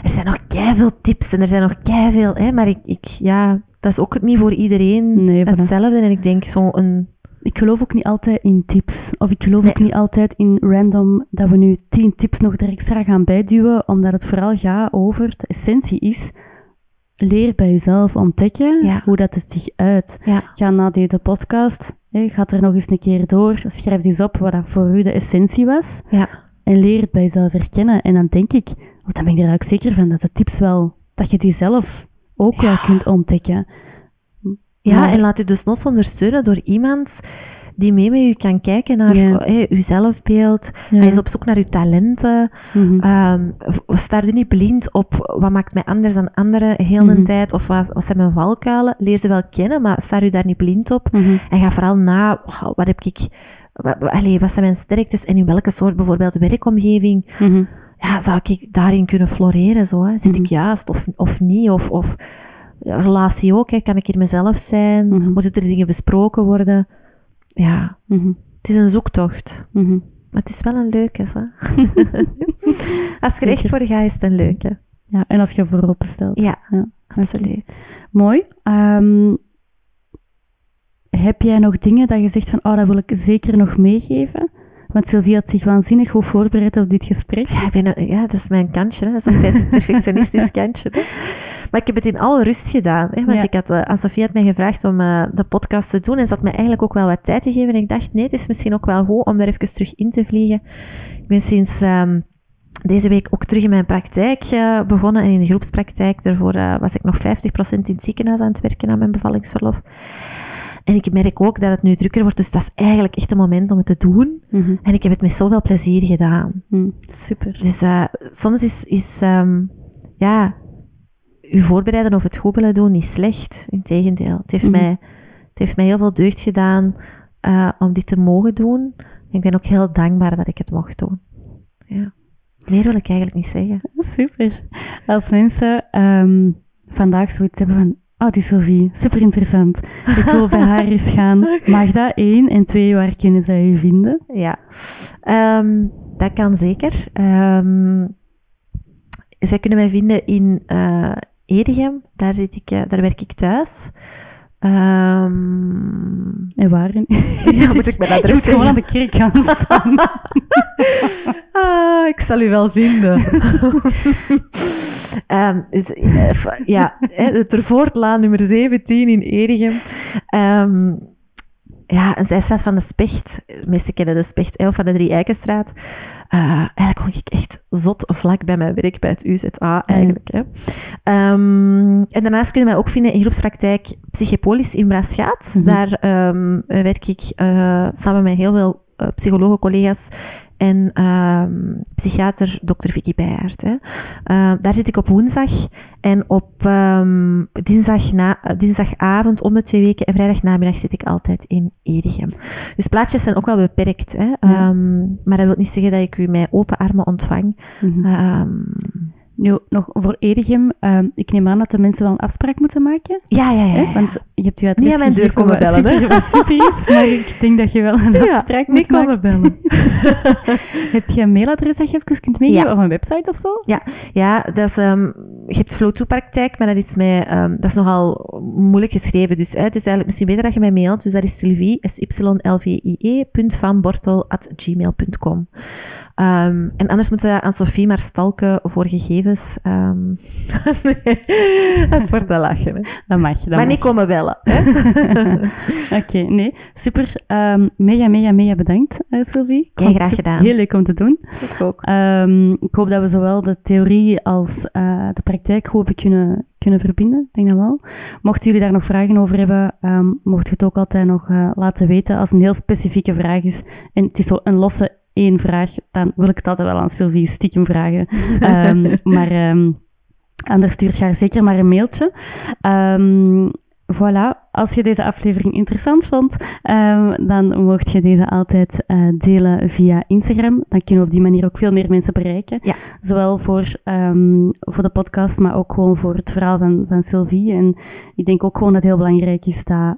[SPEAKER 2] Er zijn nog veel tips en er zijn nog veel, hè, maar ik, ik, ja, dat is ook niet voor iedereen
[SPEAKER 1] Nee,
[SPEAKER 2] hetzelfde. En ik denk zo'n...
[SPEAKER 1] Ik geloof ook niet altijd in tips. Of ik geloof
[SPEAKER 2] Nee.
[SPEAKER 1] ook niet altijd in random dat we nu tien tips nog er extra gaan bijduwen, omdat het vooral gaat over, de essentie is, leer bij jezelf ontdekken
[SPEAKER 2] Ja.
[SPEAKER 1] hoe dat het zich uit.
[SPEAKER 2] Ja,
[SPEAKER 1] Ga na deze podcast, hè, ga er nog eens een keer door, schrijf eens op wat dat voor u de essentie was,
[SPEAKER 2] ja,
[SPEAKER 1] en leer het bij jezelf herkennen. En dan denk ik, want dan ben ik er eigenlijk zeker van, dat de tips wel, dat je die zelf ook wel kunt ontdekken.
[SPEAKER 2] ja
[SPEAKER 1] Maar-
[SPEAKER 2] en laat u dus nog ondersteunen door iemand die mee met u kan kijken naar
[SPEAKER 1] Ja.
[SPEAKER 2] uw zelfbeeld.
[SPEAKER 1] Ja.
[SPEAKER 2] Hij is op zoek naar uw talenten.
[SPEAKER 1] Mhm.
[SPEAKER 2] Ehm, v- sta er niet blind op wat maakt mij anders dan anderen heel de
[SPEAKER 1] Mhm.
[SPEAKER 2] tijd of wat, wat zijn mijn valkuilen. Leer ze wel kennen, maar sta u daar niet blind op.
[SPEAKER 1] Mhm.
[SPEAKER 2] En ga vooral na, wat heb ik, wat, allee, wat zijn mijn sterktes en in welke soort bijvoorbeeld werkomgeving
[SPEAKER 1] Mhm.
[SPEAKER 2] Ja, zou ik daarin kunnen floreren? Zo, hè? Zit ik
[SPEAKER 1] Mhm.
[SPEAKER 2] juist of, of niet? Of, of relatie ook, hè? kan ik hier mezelf zijn?
[SPEAKER 1] Mhm.
[SPEAKER 2] Moeten er dingen besproken worden? Ja,
[SPEAKER 1] Mhm.
[SPEAKER 2] het is een zoektocht. Maar het is wel een leuke. Hè? *laughs* Als je er echt voor gaat, is het een leuke.
[SPEAKER 1] Ja, en als je voorop stelt.
[SPEAKER 2] Ja,
[SPEAKER 1] Ja,
[SPEAKER 2] absoluut.
[SPEAKER 1] Mooi. Ehm, heb jij nog dingen dat je zegt van, oh, dat wil ik zeker nog meegeven? Want Sylvie had zich waanzinnig goed voorbereid op dit gesprek.
[SPEAKER 2] Ja, ik ben, ja, dat is mijn kantje. Hè. Dat is een perf- *laughs* perfectionistisch kantje. Hè. Maar ik heb het in alle rust gedaan. Hè. Want
[SPEAKER 1] Ja.
[SPEAKER 2] ik had, eh, aan Sofie had mij gevraagd om eh, de podcast te doen. En ze had mij eigenlijk ook wel wat tijd te geven. En ik dacht, nee, het is misschien ook wel goed om daar even terug in te vliegen. Ik ben sinds ehm, deze week ook terug in mijn praktijk eh, begonnen. En in de groepspraktijk. Daarvoor was ik nog 50% in het ziekenhuis aan het werken aan mijn bevallingsverlof. En ik merk ook dat het nu drukker wordt. Dus dat is eigenlijk echt een moment om het te doen.
[SPEAKER 1] Mhm.
[SPEAKER 2] En ik heb het met zoveel plezier gedaan.
[SPEAKER 1] Mhm. Super.
[SPEAKER 2] Dus eh, soms is, is ehm, ja, u voorbereiden of het goed willen doen niet slecht. Integendeel. Het heeft,
[SPEAKER 1] Mhm.
[SPEAKER 2] mij, het heeft mij heel veel deugd gedaan eh, om dit te mogen doen. En ik ben ook heel dankbaar dat ik het mocht doen. Ja. Meer wil ik eigenlijk niet zeggen.
[SPEAKER 1] Super. Als mensen ehm, vandaag zoiets hebben van, oh, die Sylvie, super interessant. Ik wil bij haar eens gaan. *laughs* Mag dat één? En twee, waar kunnen zij je vinden?
[SPEAKER 2] Ja, Ehm, dat kan zeker. Ehm, zij kunnen mij vinden in eh Edegem. Daar, zit ik, eh, daar werk ik thuis. Ehm,
[SPEAKER 1] En waarin? *laughs*
[SPEAKER 2] Ja, moet ik mijn adres
[SPEAKER 1] Je moet gewoon aan de kerk gaan staan. *laughs*
[SPEAKER 2] Ah, ik zal u wel vinden. *laughs* Dus, f- ja, de Tervoortlaan nummer 17 in Erichem. Ehm, ja, een zijstraat van de Specht. De meesten kennen de Specht, of van de Drie Eikenstraat. Eh, eigenlijk woon ik echt zot vlak bij mijn werk, bij het UZA eigenlijk. Hè. Ehm, en daarnaast kunnen wij ook vinden in groepspraktijk Psychopolis in Braschaat.
[SPEAKER 1] Mhm.
[SPEAKER 2] Daar ehm, werk ik eh, samen met heel veel eh, psychologen, collega's en ehm, psychiater Dr. Vicky Bijaert. Hè. Eh, daar zit ik op woensdag en op ehm, dinsdag na, eh, dinsdagavond om de twee weken en vrijdagnamiddag zit ik altijd in Edegem. Dus plaatjes zijn ook wel beperkt, hè. Ehm, maar dat wil niet zeggen dat ik u met open armen ontvang. Ehm,
[SPEAKER 1] Nu, nog voor Edegem, ehm, ik neem aan dat de mensen wel een afspraak moeten maken.
[SPEAKER 2] Ja, ja, ja. Ja.
[SPEAKER 1] Want je hebt je adres
[SPEAKER 2] Niet aan mijn deur komen bellen, hè? *laughs*
[SPEAKER 1] maar ik denk dat je wel een
[SPEAKER 2] Ja,
[SPEAKER 1] afspraak
[SPEAKER 2] niet
[SPEAKER 1] moet maken.
[SPEAKER 2] komen bellen. *laughs*
[SPEAKER 1] Heb je een mailadres dat je even kunt meegeven?
[SPEAKER 2] Ja.
[SPEAKER 1] Of een website of zo?
[SPEAKER 2] Ja, dat is, ehm, je hebt flow-to-praktijk, maar dat is, mij, ehm, dat is nogal moeilijk geschreven. Dus hè, het is eigenlijk misschien beter dat je mij mailt. Dus dat is Sylvie, S-Y-L-V-I-E, punt vanbortel at gmail.com. Ehm, en anders moet je aan Sophie maar stalken voor gegevens. ehm. *laughs* nee, dat is voor te lachen. Hè.
[SPEAKER 1] Dat mag. Dat
[SPEAKER 2] Maar
[SPEAKER 1] mag.
[SPEAKER 2] niet komen bellen. *laughs*
[SPEAKER 1] Oké, nee. Super. Ehm, mega, mega, mega bedankt, eh,
[SPEAKER 2] Kei
[SPEAKER 1] vond
[SPEAKER 2] graag gedaan.
[SPEAKER 1] Heel leuk om te doen.
[SPEAKER 2] Ik ook.
[SPEAKER 1] Ik hoop dat we zowel de theorie als eh, de praktijk hopen kunnen, kunnen verbinden. Ik denk dat wel. Mochten jullie daar nog vragen over hebben, mocht je het ook altijd nog eh, laten weten als het een heel specifieke vraag is. En het is zo een losse één vraag, dan wil ik het altijd wel aan Sylvie stiekem vragen. *laughs* Ehm, maar ehm, anders stuur je haar zeker maar een mailtje. Ehm, voilà, als je deze aflevering interessant vond, dan mocht je deze altijd eh, delen via Instagram. Dan kunnen we op die manier ook veel meer mensen bereiken.
[SPEAKER 2] Ja.
[SPEAKER 1] Zowel voor, voor de podcast, maar ook gewoon voor het verhaal van, van Sylvie. En ik denk ook gewoon dat het heel belangrijk is dat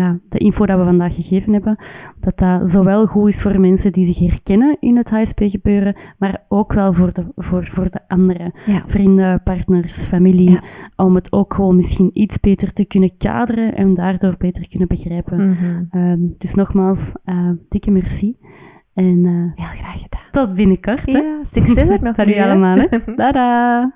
[SPEAKER 1] ja, de info dat we vandaag gegeven hebben, dat dat zowel goed is voor mensen die zich herkennen in het HSP-gebeuren, maar ook wel voor de, voor, voor de anderen
[SPEAKER 2] Ja.
[SPEAKER 1] vrienden, partners, familie,
[SPEAKER 2] Ja.
[SPEAKER 1] om het ook gewoon misschien iets beter te kunnen kaderen en daardoor beter kunnen begrijpen.
[SPEAKER 2] Mhm.
[SPEAKER 1] Ehm, dus nogmaals, eh, dikke merci. En eh,
[SPEAKER 2] Heel graag gedaan.
[SPEAKER 1] tot binnenkort. hè.
[SPEAKER 2] Succes er nog *laughs*
[SPEAKER 1] Salut allemaal. Hè. *laughs* Tada!